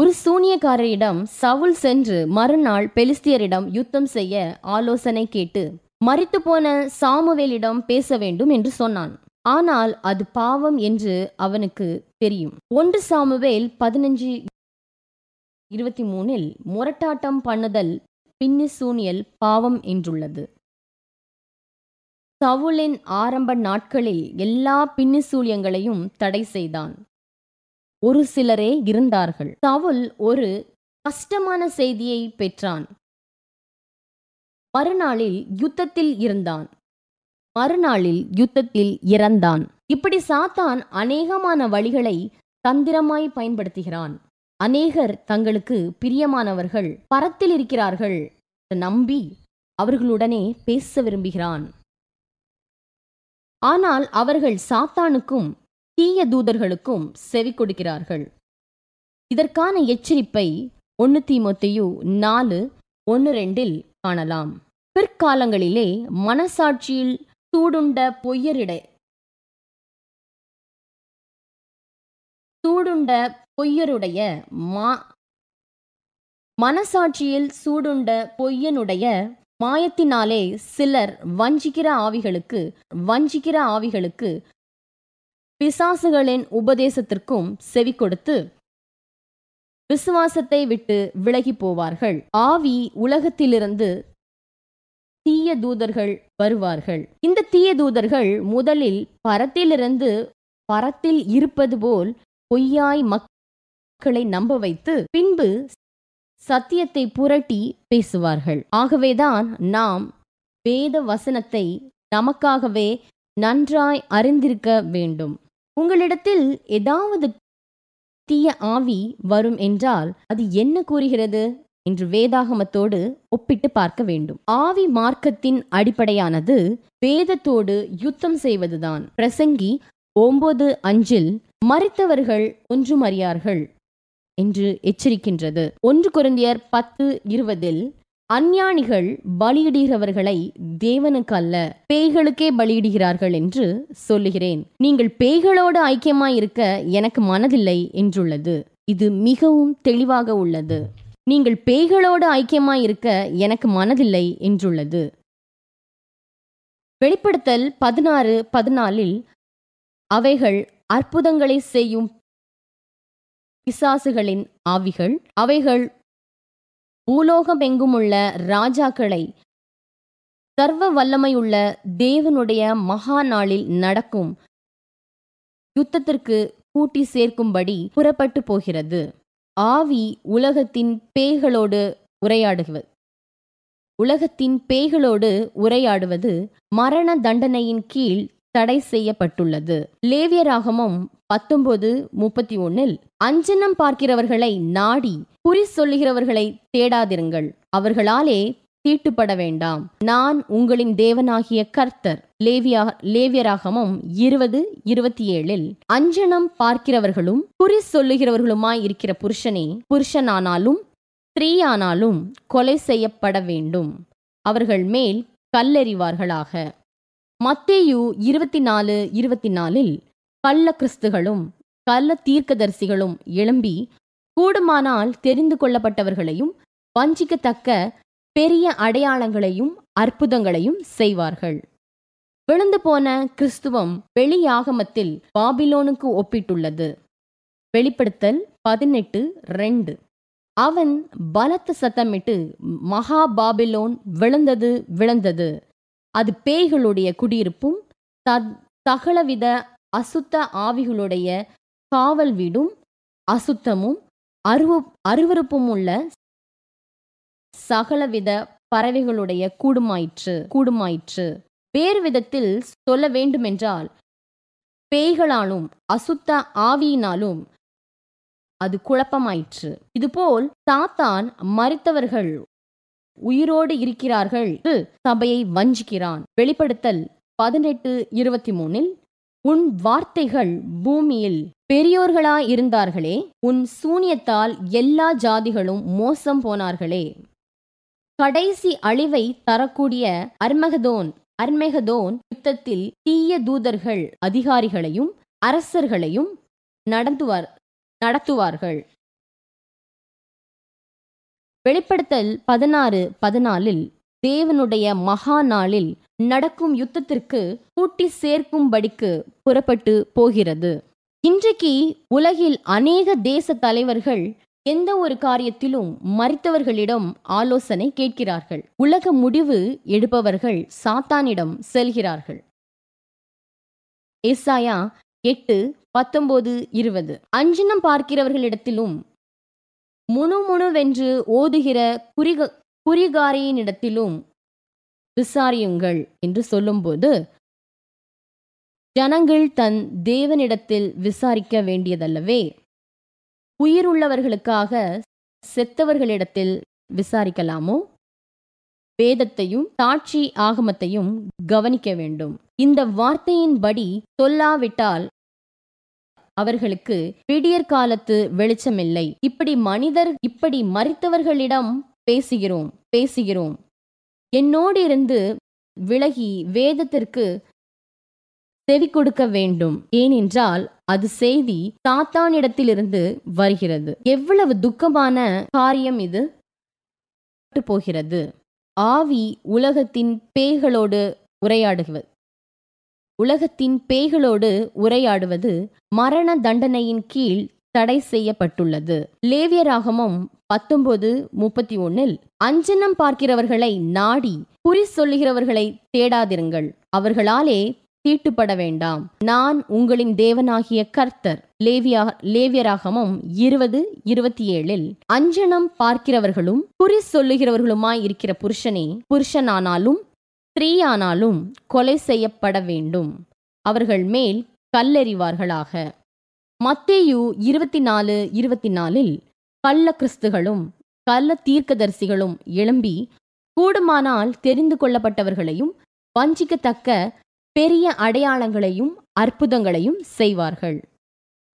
A: ஒரு சூனியக்காரரிடம் சவுல் சென்று மறுநாள் பெலிஸ்தியரிடம் யுத்தம் செய்ய ஆலோசனை கேட்டு மறித்து போன சாமுவேலிடம் பேச வேண்டும் என்று சொன்னான் ஆனால் அது பாவம் என்று அவனுக்கு தெரியும் ஒன்று சாமுவேல் பதினஞ்சு இருபத்தி மூணில் முரட்டாட்டம் பண்ணுதல் பின்னி சூனியல் பாவம் என்றுள்ளது சவுலின் ஆரம்ப நாட்களில் எல்லா பின்னிசூலியங்களையும் தடை செய்தான் ஒரு சிலரே இருந்தார்கள் சவுல் ஒரு கஷ்டமான செய்தியை பெற்றான் மறுநாளில் யுத்தத்தில் இருந்தான் மறுநாளில் யுத்தத்தில் இறந்தான் இப்படி சாத்தான் அநேகமான வழிகளை தந்திரமாய் பயன்படுத்துகிறான் அநேகர் தங்களுக்கு பிரியமானவர்கள் பரத்தில் இருக்கிறார்கள் நம்பி அவர்களுடனே பேச விரும்புகிறான் ஆனால் அவர்கள் சாத்தானுக்கும் தீய தூதர்களுக்கும் செவி கொடுக்கிறார்கள் இதற்கான எச்சரிப்பை ஒன்னு தீமொத்தையு நாலு ஒன்னு ரெண்டில் காணலாம் பிற்காலங்களிலே மனசாட்சியில் தூடுண்ட பொய்யரிட சூடுண்ட பொய்யருடைய மா மனசாட்சியில் சூடுண்ட பொய்யனுடைய மாயத்தினாலே சிலர் வஞ்சிக்கிற ஆவிகளுக்கு வஞ்சிக்கிற ஆவிகளுக்கு பிசாசுகளின் உபதேசத்திற்கும் செவி கொடுத்து விசுவாசத்தை விட்டு விலகி போவார்கள் ஆவி உலகத்திலிருந்து தீய தூதர்கள் வருவார்கள் இந்த தீய தூதர்கள் முதலில் பரத்திலிருந்து பரத்தில் இருப்பது போல் பொய்யாய் மக்களை நம்ப வைத்து பின்பு சத்தியத்தை புரட்டி பேசுவார்கள் ஆகவேதான் நாம் வேத வசனத்தை நமக்காகவே நன்றாய் அறிந்திருக்க வேண்டும் உங்களிடத்தில் ஏதாவது தீய ஆவி வரும் என்றால் அது என்ன கூறுகிறது என்று வேதாகமத்தோடு ஒப்பிட்டு பார்க்க வேண்டும் ஆவி மார்க்கத்தின் அடிப்படையானது வேதத்தோடு யுத்தம் செய்வதுதான் பிரசங்கி ஒன்பது அஞ்சில் மறித்தவர்கள் ஒன்றுமறியார்கள் என்று எச்சரிக்கின்றது ஒன்று குருந்தியர் பத்து இருபதில் அஞ்ஞானிகள் பலியிடுகிறவர்களை தேவனுக்கு அல்ல பேய்களுக்கே பலியிடுகிறார்கள் என்று சொல்லுகிறேன் நீங்கள் பேய்களோடு ஐக்கியமாயிருக்க எனக்கு மனதில்லை என்றுள்ளது இது மிகவும் தெளிவாக உள்ளது நீங்கள் பேய்களோடு ஐக்கியமாயிருக்க எனக்கு மனதில்லை என்றுள்ளது வெளிப்படுத்தல் பதினாறு பதினாலில் அவைகள் அற்புதங்களை செய்யும் பிசாசுகளின் ஆவிகள் அவைகள் உள்ள ராஜாக்களை சர்வ வல்லமையுள்ள தேவனுடைய மகா நாளில் நடக்கும் யுத்தத்திற்கு கூட்டி சேர்க்கும்படி புறப்பட்டு போகிறது ஆவி உலகத்தின் பேய்களோடு உரையாடுவது உலகத்தின் பேய்களோடு உரையாடுவது மரண தண்டனையின் கீழ் தடை செய்யப்பட்டுள்ளது லேவியராகமும் பத்தொன்பது முப்பத்தி ஒன்னில் அஞ்சனம் பார்க்கிறவர்களை நாடி குறி சொல்லுகிறவர்களை தேடாதிருங்கள் அவர்களாலே தீட்டுப்பட வேண்டாம் நான் உங்களின் தேவனாகிய கர்த்தர் லேவியா லேவியராகமும் இருபது இருபத்தி ஏழில் அஞ்சனம் பார்க்கிறவர்களும் குறி சொல்லுகிறவர்களுமாய் இருக்கிற புருஷனே புருஷனானாலும் ஸ்திரீயானாலும் கொலை செய்யப்பட வேண்டும் அவர்கள் மேல் கல்லெறிவார்களாக மத்தேயு இருபத்தி நாலு இருபத்தி நாலில் கள்ள கிறிஸ்துகளும் கள்ள தீர்க்கதரிசிகளும் எழும்பி கூடுமானால் தெரிந்து கொள்ளப்பட்டவர்களையும் வஞ்சிக்கத்தக்க பெரிய அடையாளங்களையும் அற்புதங்களையும் செய்வார்கள் விழுந்து போன கிறிஸ்துவம் வெளியாகமத்தில் பாபிலோனுக்கு ஒப்பிட்டுள்ளது வெளிப்படுத்தல் பதினெட்டு ரெண்டு அவன் பலத்த சத்தமிட்டு மகா பாபிலோன் விழுந்தது விழுந்தது அது பேய்களுடைய குடியிருப்பும் தகலவித அசுத்த ஆவிகளுடைய காவல் வீடும் அசுத்தமும் அருவ அருவறுப்பும் உள்ள சகலவித பறவைகளுடைய கூடுமாயிற்று கூடுமாயிற்று வேறு விதத்தில் சொல்ல வேண்டுமென்றால் பேய்களாலும் அசுத்த ஆவியினாலும் அது குழப்பமாயிற்று இதுபோல் சாத்தான் மறித்தவர்கள் உயிரோடு இருக்கிறார்கள் சபையை வஞ்சிக்கிறான் வெளிப்படுத்தல் பதினெட்டு இருபத்தி மூணில் உன் வார்த்தைகள் பூமியில் பெரியோர்களாயிருந்தார்களே உன் சூனியத்தால் எல்லா ஜாதிகளும் மோசம் போனார்களே கடைசி அழிவை தரக்கூடிய அர்மகதோன் அர்மெகதோன் யுத்தத்தில் தீய தூதர்கள் அதிகாரிகளையும் அரசர்களையும் நடந்துவார் நடத்துவார்கள் வெளிப்படுத்தல் பதினாறு பதினாலில் தேவனுடைய மகா நாளில் நடக்கும் யுத்தத்திற்கு கூட்டி சேர்க்கும்படிக்கு புறப்பட்டு போகிறது இன்றைக்கு உலகில் அநேக தேச தலைவர்கள் எந்த ஒரு காரியத்திலும் மறித்தவர்களிடம் ஆலோசனை கேட்கிறார்கள் உலக முடிவு எடுப்பவர்கள் சாத்தானிடம் செல்கிறார்கள் எஸ்ஆயா எட்டு பத்தொன்பது இருபது அஞ்சினம் பார்க்கிறவர்களிடத்திலும் முணுமுணுவென்று ஓதுகிற குறிக குறிகாரியினிடத்திலும் விசாரியுங்கள் என்று சொல்லும்போது ஜனங்கள் தன் தேவனிடத்தில் விசாரிக்க வேண்டியதல்லவே உயிருள்ளவர்களுக்காக செத்தவர்களிடத்தில் விசாரிக்கலாமோ வேதத்தையும் சாட்சி ஆகமத்தையும் கவனிக்க வேண்டும் இந்த வார்த்தையின்படி சொல்லாவிட்டால் அவர்களுக்கு விடியற் காலத்து வெளிச்சமில்லை இப்படி மனிதர் இப்படி மறித்தவர்களிடம் பேசுகிறோம் பேசுகிறோம் என்னோடிருந்து விலகி வேதத்திற்கு செவி கொடுக்க வேண்டும் ஏனென்றால் அது செய்தி சாத்தானிடத்திலிருந்து வருகிறது எவ்வளவு துக்கமான காரியம் இது போகிறது ஆவி உலகத்தின் பேய்களோடு உரையாடுவது உலகத்தின் பேய்களோடு உரையாடுவது மரண தண்டனையின் கீழ் தடை செய்யப்பட்டுள்ளது லேவியராகமும் பத்தொன்பது முப்பத்தி ஒன்னில் அஞ்சனம் பார்க்கிறவர்களை நாடி குறி சொல்லுகிறவர்களை தேடாதிருங்கள் அவர்களாலே தீட்டுப்பட வேண்டாம் நான் உங்களின் தேவனாகிய கர்த்தர் லேவியா இருபது இருபத்தி ஏழில் அஞ்சனம் பார்க்கிறவர்களும் குறி சொல்லுகிறவர்களுமாய் இருக்கிற புருஷனே புருஷனானாலும் ஸ்திரீயானாலும் கொலை செய்யப்பட வேண்டும் அவர்கள் மேல் கல்லெறிவார்களாக மத்தேயு இருபத்தி நாலு இருபத்தி நாலில் கள்ள கிறிஸ்துகளும் கள்ள தீர்க்கதரிசிகளும் எழும்பி கூடுமானால் தெரிந்து கொள்ளப்பட்டவர்களையும் வஞ்சிக்கத்தக்க பெரிய அடையாளங்களையும் அற்புதங்களையும் செய்வார்கள்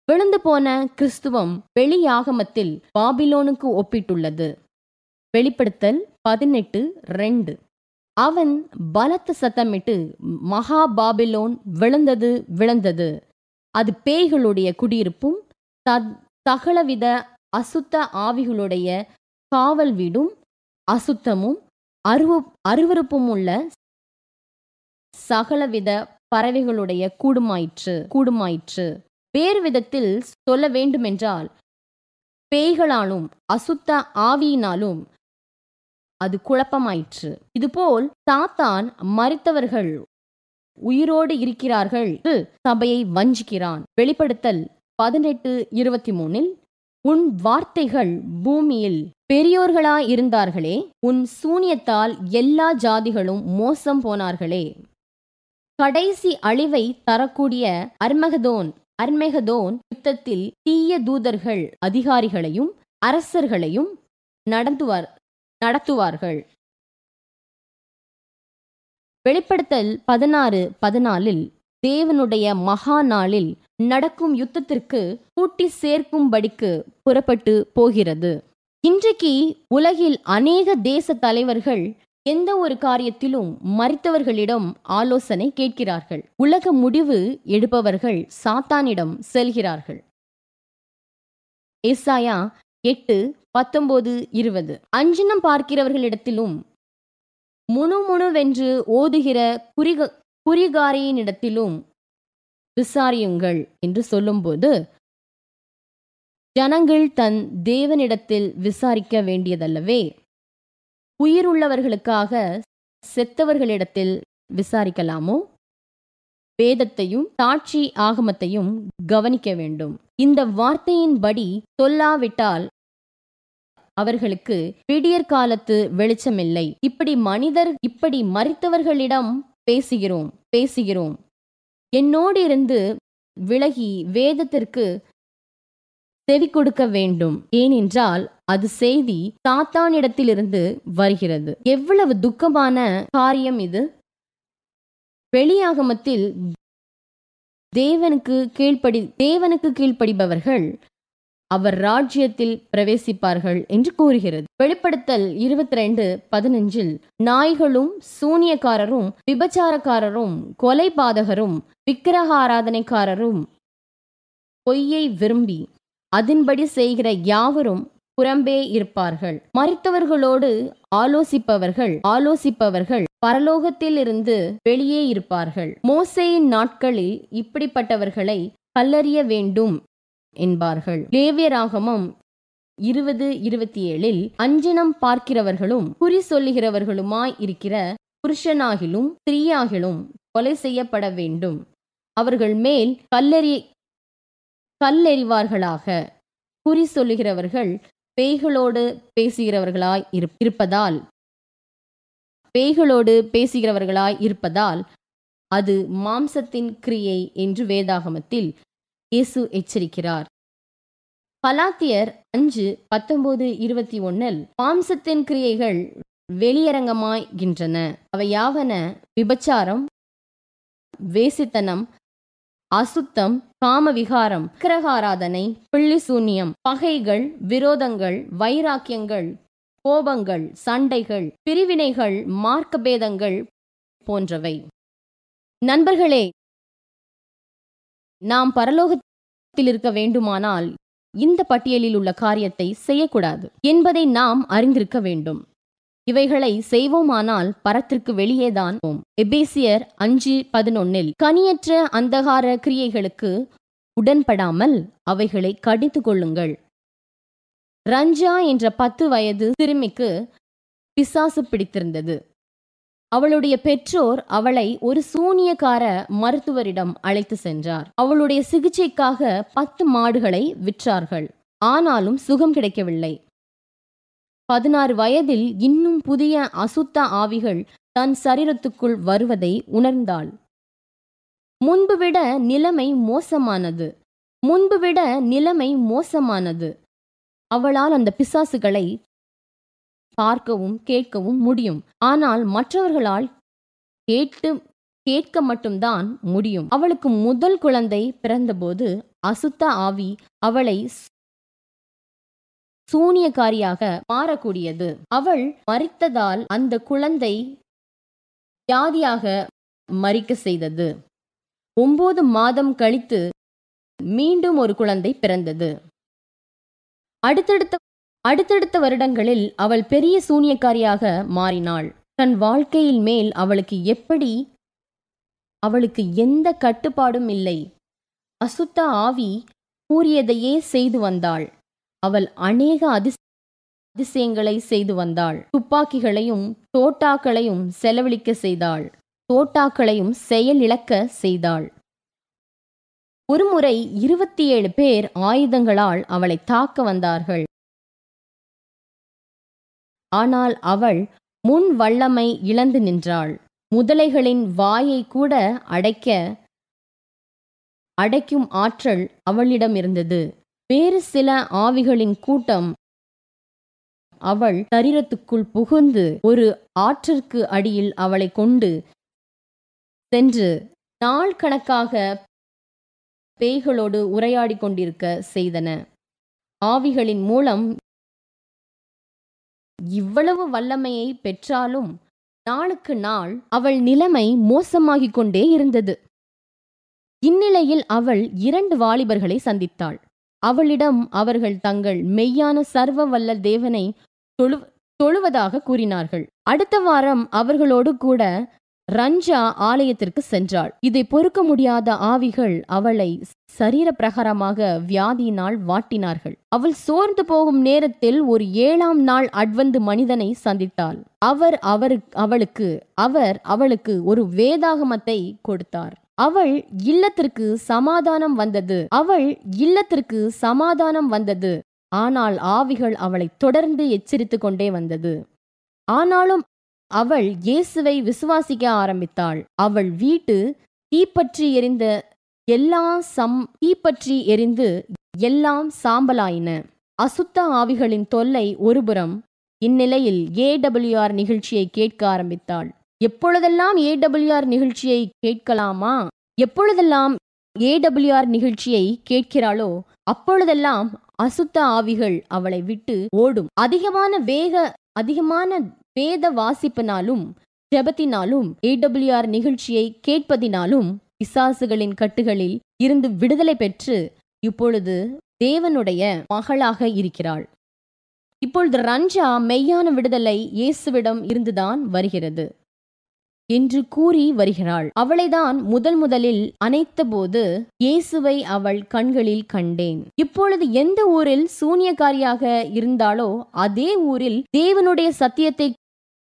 A: விழுந்து போன கிறிஸ்துவம் வெளியாகமத்தில் பாபிலோனுக்கு ஒப்பிட்டுள்ளது வெளிப்படுத்தல் பதினெட்டு ரெண்டு அவன் பலத்த சத்தமிட்டு மகா பாபிலோன் விழுந்தது விழுந்தது அது பேய்களுடைய குடியிருப்பும் தகலவித அசுத்த ஆவிகளுடைய காவல் வீடும் அசுத்தமும் அருவ அருவறுப்பும் உள்ள சகலவித பறவைகளுடைய கூடுமாயிற்று கூடுமாயிற்று வேறு விதத்தில் சொல்ல வேண்டுமென்றால் பேய்களாலும் அசுத்த ஆவியினாலும் அது குழப்பமாயிற்று இதுபோல் தாத்தான் மறித்தவர்கள் உயிரோடு இருக்கிறார்கள் சபையை வஞ்சிக்கிறான் வெளிப்படுத்தல் பதினெட்டு இருபத்தி மூணில் உன் வார்த்தைகள் பூமியில் பெரியோர்களாயிருந்தார்களே உன் சூனியத்தால் எல்லா ஜாதிகளும் மோசம் போனார்களே கடைசி அழிவை தரக்கூடிய அர்மகதோன் அர்மெகதோன் யுத்தத்தில் தீய தூதர்கள் அதிகாரிகளையும் அரசர்களையும் நடந்துவார் நடத்துவார்கள் வெளிப்படுத்தல் பதினாறு பதினாலில் தேவனுடைய மகா நாளில் நடக்கும் யுத்தத்திற்கு கூட்டி சேர்க்கும்படிக்கு புறப்பட்டு போகிறது இன்றைக்கு உலகில் அநேக தேச தலைவர்கள் எந்த ஒரு காரியத்திலும் மறித்தவர்களிடம் ஆலோசனை கேட்கிறார்கள் உலக முடிவு எடுப்பவர்கள் சாத்தானிடம் செல்கிறார்கள் எஸ்ஆயா எட்டு பத்தொன்பது இருபது அஞ்சினம் பார்க்கிறவர்களிடத்திலும் முணுமுணுவென்று ஓதுகிற குறிக குறிகாரியினிடத்திலும் விசாரியுங்கள் என்று சொல்லும்போது ஜனங்கள் தன் தேவனிடத்தில் விசாரிக்க வேண்டியதல்லவே உயிருள்ளவர்களுக்காக செத்தவர்களிடத்தில் விசாரிக்கலாமோ வேதத்தையும் சாட்சி ஆகமத்தையும் கவனிக்க வேண்டும் இந்த வார்த்தையின்படி சொல்லாவிட்டால் அவர்களுக்கு விடியற் காலத்து வெளிச்சமில்லை இப்படி மனிதர் இப்படி மறித்தவர்களிடம் பேசுகிறோம் பேசுகிறோம் என்னோடு இருந்து விலகி வேதத்திற்கு செவி கொடுக்க வேண்டும் ஏனென்றால் அது செய்தி சாத்தானிடத்திலிருந்து வருகிறது எவ்வளவு துக்கமான காரியம் இது வெளியாகமத்தில் தேவனுக்கு கீழ்ப்படி தேவனுக்கு கீழ்ப்படிபவர்கள் அவர் ராஜ்யத்தில் பிரவேசிப்பார்கள் என்று கூறுகிறது வெளிப்படுத்தல் இருபத்தி ரெண்டு பதினஞ்சில் நாய்களும் சூனியக்காரரும் விபச்சாரக்காரரும் கொலை பாதகரும் விக்கிரக ஆராதனைக்காரரும் பொய்யை விரும்பி அதன்படி செய்கிற யாவரும் புறம்பே இருப்பார்கள் மறித்தவர்களோடு ஆலோசிப்பவர்கள் ஆலோசிப்பவர்கள் பரலோகத்தில் இருந்து வெளியே இருப்பார்கள் மோசையின் நாட்களில் இப்படிப்பட்டவர்களை கல்லறிய வேண்டும் என்பார்கள் லேவியராகமும் இருபது இருபத்தி ஏழில் அஞ்சனம் பார்க்கிறவர்களும் குறி சொல்லுகிறவர்களுமாய் இருக்கிற புருஷனாகிலும் ஸ்திரீயாகிலும் கொலை செய்யப்பட வேண்டும் அவர்கள் மேல் கல்லறி கல்லெறிவார்களாக குறி சொல்லுகிறவர்கள் பேய்களோடு பேசுகிறவர்களாய் இருப்பதால் பேய்களோடு பேசுகிறவர்களாய் இருப்பதால் அது மாம்சத்தின் கிரியை என்று வேதாகமத்தில் இயேசு எச்சரிக்கிறார் பலாத்தியர் அஞ்சு பத்தொன்பது இருபத்தி ஒன்னில் மாம்சத்தின் கிரியைகள் வெளியரங்கமாய்கின்றன அவை யாவன விபச்சாரம் வேசித்தனம் அசுத்தம் காமவிகாரம் கிரகாராதனை பிள்ளிசூன்யம் பகைகள் விரோதங்கள் வைராக்கியங்கள் கோபங்கள் சண்டைகள் பிரிவினைகள் மார்க்கபேதங்கள் போன்றவை நண்பர்களே நாம் பரலோகத்தில் இருக்க வேண்டுமானால் இந்த பட்டியலில் உள்ள காரியத்தை செய்யக்கூடாது என்பதை நாம் அறிந்திருக்க வேண்டும் இவைகளை செய்வோமானால் பரத்திற்கு வெளியேதான் எபேசியர் அஞ்சு பதினொன்னில் கனியற்ற அந்தகார கிரியைகளுக்கு உடன்படாமல் அவைகளை கடித்து கொள்ளுங்கள் ரஞ்சா என்ற பத்து வயது சிறுமிக்கு பிசாசு பிடித்திருந்தது அவளுடைய பெற்றோர் அவளை ஒரு சூனியக்கார மருத்துவரிடம் அழைத்து சென்றார் அவளுடைய சிகிச்சைக்காக பத்து மாடுகளை விற்றார்கள் ஆனாலும் சுகம் கிடைக்கவில்லை பதினாறு வயதில் இன்னும் புதிய அசுத்த ஆவிகள் தன் சரீரத்துக்குள் வருவதை உணர்ந்தாள் முன்பு விட நிலைமை மோசமானது முன்பு விட நிலைமை மோசமானது அவளால் அந்த பிசாசுகளை பார்க்கவும் கேட்கவும் முடியும் ஆனால் மற்றவர்களால் கேட்டு கேட்க மட்டும்தான் முடியும் அவளுக்கு முதல் குழந்தை பிறந்தபோது அசுத்த ஆவி அவளை சூனியக்காரியாக மாறக்கூடியது அவள் மறித்ததால் அந்த குழந்தை வியாதியாக மறிக்க செய்தது ஒன்பது மாதம் கழித்து மீண்டும் ஒரு குழந்தை பிறந்தது அடுத்தடுத்த அடுத்தடுத்த வருடங்களில் அவள் பெரிய சூனியக்காரியாக மாறினாள் தன் வாழ்க்கையில் மேல் அவளுக்கு எப்படி அவளுக்கு எந்த கட்டுப்பாடும் இல்லை அசுத்த ஆவி கூறியதையே செய்து வந்தாள் அவள் அநேக அதிச அதிசயங்களை செய்து வந்தாள் துப்பாக்கிகளையும் தோட்டாக்களையும் செலவழிக்க செய்தாள் தோட்டாக்களையும் செயலிழக்க செய்தாள் ஒருமுறை இருபத்தி ஏழு பேர் ஆயுதங்களால் அவளை தாக்க வந்தார்கள் ஆனால் அவள் முன் வல்லமை இழந்து நின்றாள் முதலைகளின் வாயை கூட அடைக்க அடைக்கும் ஆற்றல் அவளிடம் இருந்தது வேறு சில ஆவிகளின் கூட்டம் அவள் சரீரத்துக்குள் புகுந்து ஒரு ஆற்றிற்கு அடியில் அவளை கொண்டு சென்று நாள் கணக்காக பேய்களோடு உரையாடி கொண்டிருக்க செய்தன ஆவிகளின் மூலம் இவ்வளவு வல்லமையை பெற்றாலும் நாளுக்கு நாள் அவள் நிலைமை மோசமாகிக் கொண்டே இருந்தது இந்நிலையில் அவள் இரண்டு வாலிபர்களை சந்தித்தாள் அவளிடம் அவர்கள் தங்கள் மெய்யான சர்வ வல்ல தேவனை தொழுவதாக கூறினார்கள் அடுத்த வாரம் அவர்களோடு கூட ரஞ்சா ஆலயத்திற்கு சென்றாள் இதை பொறுக்க முடியாத ஆவிகள் அவளை சரீர பிரகாரமாக வியாதியினால் வாட்டினார்கள் அவள் சோர்ந்து போகும் நேரத்தில் ஒரு ஏழாம் நாள் அட்வந்து மனிதனை சந்தித்தாள் அவர் அவரு அவளுக்கு அவர் அவளுக்கு ஒரு வேதாகமத்தை கொடுத்தார் அவள் இல்லத்திற்கு சமாதானம் வந்தது அவள் இல்லத்திற்கு சமாதானம் வந்தது ஆனால் ஆவிகள் அவளை தொடர்ந்து எச்சரித்து கொண்டே வந்தது ஆனாலும் அவள் இயேசுவை விசுவாசிக்க ஆரம்பித்தாள் அவள் வீட்டு தீப்பற்றி எரிந்த எல்லா சம் தீப்பற்றி எரிந்து எல்லாம் சாம்பலாயின அசுத்த ஆவிகளின் தொல்லை ஒருபுறம் இந்நிலையில் ஏடபிள்யூஆர் நிகழ்ச்சியை கேட்க ஆரம்பித்தாள் எப்பொழுதெல்லாம் ஏடபிள்யூஆர் நிகழ்ச்சியை கேட்கலாமா எப்பொழுதெல்லாம் ஏடபிள்யூஆர் நிகழ்ச்சியை கேட்கிறாளோ அப்பொழுதெல்லாம் அசுத்த ஆவிகள் அவளை விட்டு ஓடும் அதிகமான வேக அதிகமான வேத வாசிப்பினாலும் ஜபத்தினாலும் ஏடபிள்யூஆர் நிகழ்ச்சியை கேட்பதினாலும் பிசாசுகளின் கட்டுகளில் இருந்து விடுதலை பெற்று இப்பொழுது தேவனுடைய மகளாக இருக்கிறாள் இப்பொழுது ரஞ்சா மெய்யான விடுதலை இயேசுவிடம் இருந்துதான் வருகிறது என்று கூறி வருகிறாள் அவளைதான் முதல் முதலில் போது இயேசுவை அவள் கண்களில் கண்டேன் இப்பொழுது எந்த ஊரில் சூனியக்காரியாக இருந்தாலோ அதே ஊரில் தேவனுடைய சத்தியத்தை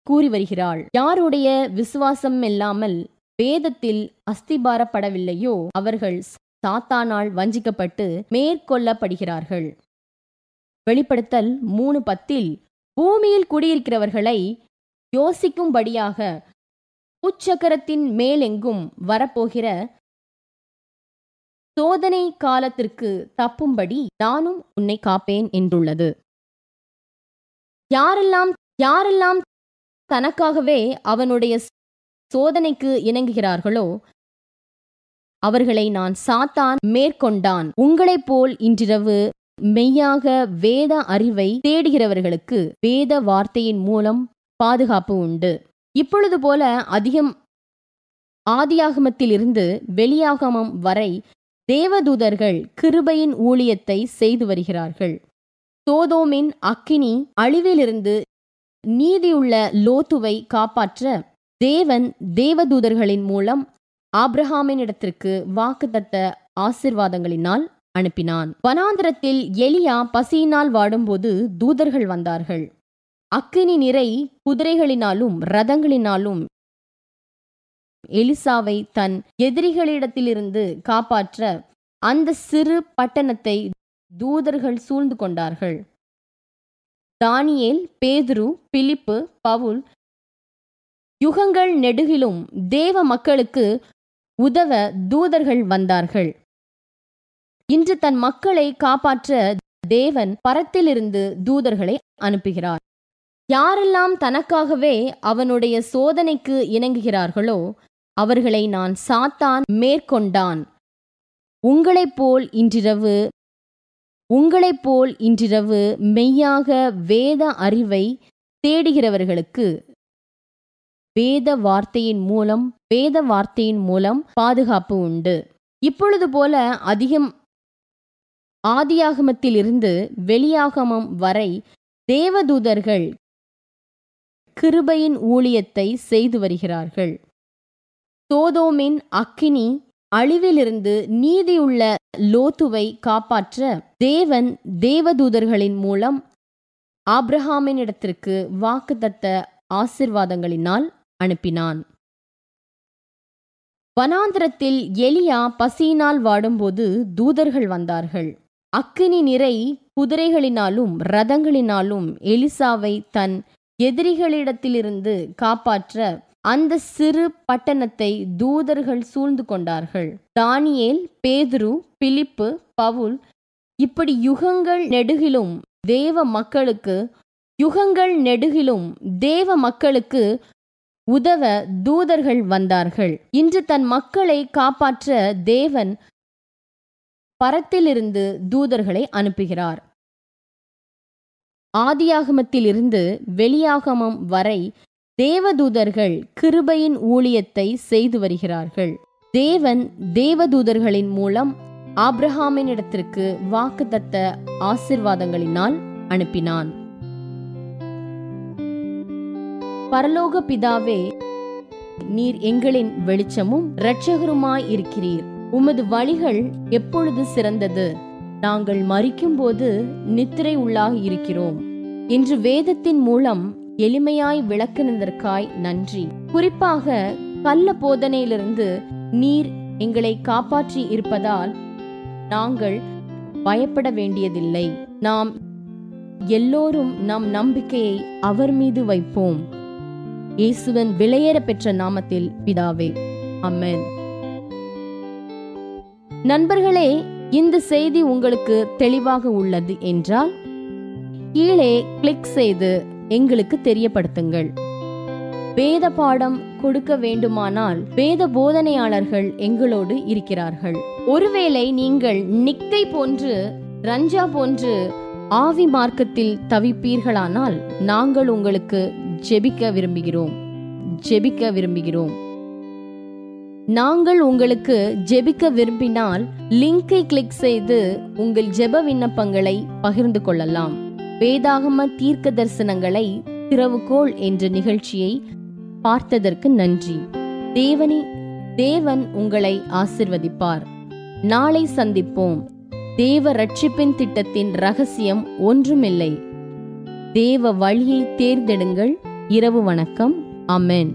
A: கூறி வருகிறாள் யாருடைய விசுவாசம் இல்லாமல் வேதத்தில் அஸ்திபாரப்படவில்லையோ அவர்கள் சாத்தானால் வஞ்சிக்கப்பட்டு மேற்கொள்ளப்படுகிறார்கள் வெளிப்படுத்தல் மூணு பத்தில் பூமியில் குடியிருக்கிறவர்களை யோசிக்கும்படியாக உச்சக்கரத்தின் மேலெங்கும் வரப்போகிற சோதனை காலத்திற்கு தப்பும்படி நானும் உன்னை காப்பேன் என்றுள்ளது யாரெல்லாம் யாரெல்லாம் தனக்காகவே அவனுடைய சோதனைக்கு இணங்குகிறார்களோ அவர்களை நான் சாத்தான் மேற்கொண்டான் உங்களைப் போல் இன்றிரவு மெய்யாக வேத அறிவை தேடுகிறவர்களுக்கு வேத வார்த்தையின் மூலம் பாதுகாப்பு உண்டு இப்பொழுது போல அதிகம் ஆதியாகமத்திலிருந்து வெளியாகமம் வரை தேவதூதர்கள் கிருபையின் ஊழியத்தை செய்து வருகிறார்கள் சோதோமின் அக்கினி அழிவிலிருந்து நீதியுள்ள லோத்துவை காப்பாற்ற தேவன் தேவதூதர்களின் மூலம் வாக்கு தட்ட ஆசிர்வாதங்களினால் அனுப்பினான் வனாந்திரத்தில் எலியா பசியினால் வாடும்போது தூதர்கள் வந்தார்கள் அக்கினி நிறை குதிரைகளினாலும் ரதங்களினாலும் எலிசாவை தன் எதிரிகளிடத்திலிருந்து காப்பாற்ற அந்த சிறு பட்டணத்தை தூதர்கள் சூழ்ந்து கொண்டார்கள் தானியேல் பேதுரு பிலிப்பு பவுல் யுகங்கள் நெடுகிலும் தேவ மக்களுக்கு உதவ தூதர்கள் வந்தார்கள் இன்று தன் மக்களை காப்பாற்ற தேவன் பரத்திலிருந்து தூதர்களை அனுப்புகிறார் யாரெல்லாம் தனக்காகவே அவனுடைய சோதனைக்கு இணங்குகிறார்களோ அவர்களை நான் சாத்தான் மேற்கொண்டான் உங்களைப் போல் இன்றிரவு உங்களைப் போல் இன்றிரவு மெய்யாக வேத அறிவை தேடுகிறவர்களுக்கு வேத வார்த்தையின் மூலம் வேத வார்த்தையின் மூலம் பாதுகாப்பு உண்டு இப்பொழுது போல அதிகம் ஆதியாகமத்திலிருந்து வெளியாகமம் வரை தேவதூதர்கள் கிருபையின் ஊழியத்தை செய்து வருகிறார்கள் தோதோமின் அக்கினி அழிவிலிருந்து நீதியுள்ள லோத்துவை காப்பாற்ற தேவன் தேவதூதர்களின் மூலம் ஆப்ரஹாமின் இடத்திற்கு வாக்குதத்த ஆசிர்வாதங்களினால் அனுப்பினான் வனாந்திரத்தில் எலியா பசியினால் வாடும்போது தூதர்கள் வந்தார்கள் அக்கினி நிறை குதிரைகளினாலும் ரதங்களினாலும் எலிசாவை தன் எதிரிகளிடத்திலிருந்து காப்பாற்ற அந்த சிறு பட்டணத்தை தூதர்கள் சூழ்ந்து கொண்டார்கள் தானியேல் பேதுரு பிலிப்பு பவுல் இப்படி யுகங்கள் நெடுகிலும் தேவ மக்களுக்கு யுகங்கள் நெடுகிலும் தேவ மக்களுக்கு உதவ தூதர்கள் வந்தார்கள் இன்று தன் மக்களை காப்பாற்ற தேவன் பரத்திலிருந்து தூதர்களை அனுப்புகிறார் ஆதியாகமத்திலிருந்து வெளியாகமம் வரை தேவதூதர்கள் கிருபையின் ஊழியத்தை செய்து வருகிறார்கள் தேவன் தேவதூதர்களின் மூலம் ஆப்ரஹாமின் இடத்திற்கு தத்த ஆசிர்வாதங்களினால் அனுப்பினான் பரலோக பிதாவே நீர் எங்களின் வெளிச்சமும் இரட்சகருமாய் இருக்கிறீர் உமது வழிகள் எப்பொழுது சிறந்தது நாங்கள் மறிக்கும் போது நித்திரை உள்ளாக இருக்கிறோம் இன்று வேதத்தின் மூலம் எளிமையாய் விளக்குனதற்காய் நன்றி குறிப்பாக கள்ள போதனையிலிருந்து நீர் எங்களை காப்பாற்றி இருப்பதால் நாங்கள் பயப்பட வேண்டியதில்லை நாம் எல்லோரும் நம் நம்பிக்கையை அவர் மீது வைப்போம் இயேசுவன் விலையேற பெற்ற நாமத்தில் பிதாவே அம்மன் நண்பர்களே இந்த செய்தி உங்களுக்கு தெளிவாக உள்ளது என்றால் கீழே கிளிக் செய்து எங்களுக்கு தெரியப்படுத்துங்கள் வேத பாடம் கொடுக்க வேண்டுமானால் வேத போதனையாளர்கள் எங்களோடு இருக்கிறார்கள் ஒருவேளை நீங்கள் நிக்கை போன்று ரஞ்சா போன்று ஆவி மார்க்கத்தில் தவிப்பீர்களானால் நாங்கள் உங்களுக்கு ஜெபிக்க விரும்புகிறோம் ஜெபிக்க விரும்புகிறோம் நாங்கள் உங்களுக்கு ஜெபிக்க விரும்பினால் லிங்கை கிளிக் செய்து உங்கள் ஜெப விண்ணப்பங்களை பகிர்ந்து கொள்ளலாம் வேதாகம தீர்க்க தரிசனங்களை திறவுகோள் என்ற நிகழ்ச்சியை பார்த்ததற்கு நன்றி தேவனி தேவன் உங்களை ஆசிர்வதிப்பார் நாளை சந்திப்போம் தேவ ரட்சிப்பின் திட்டத்தின் ரகசியம் ஒன்றுமில்லை தேவ வழியை தேர்ந்தெடுங்கள் இரவு வணக்கம் அமேன்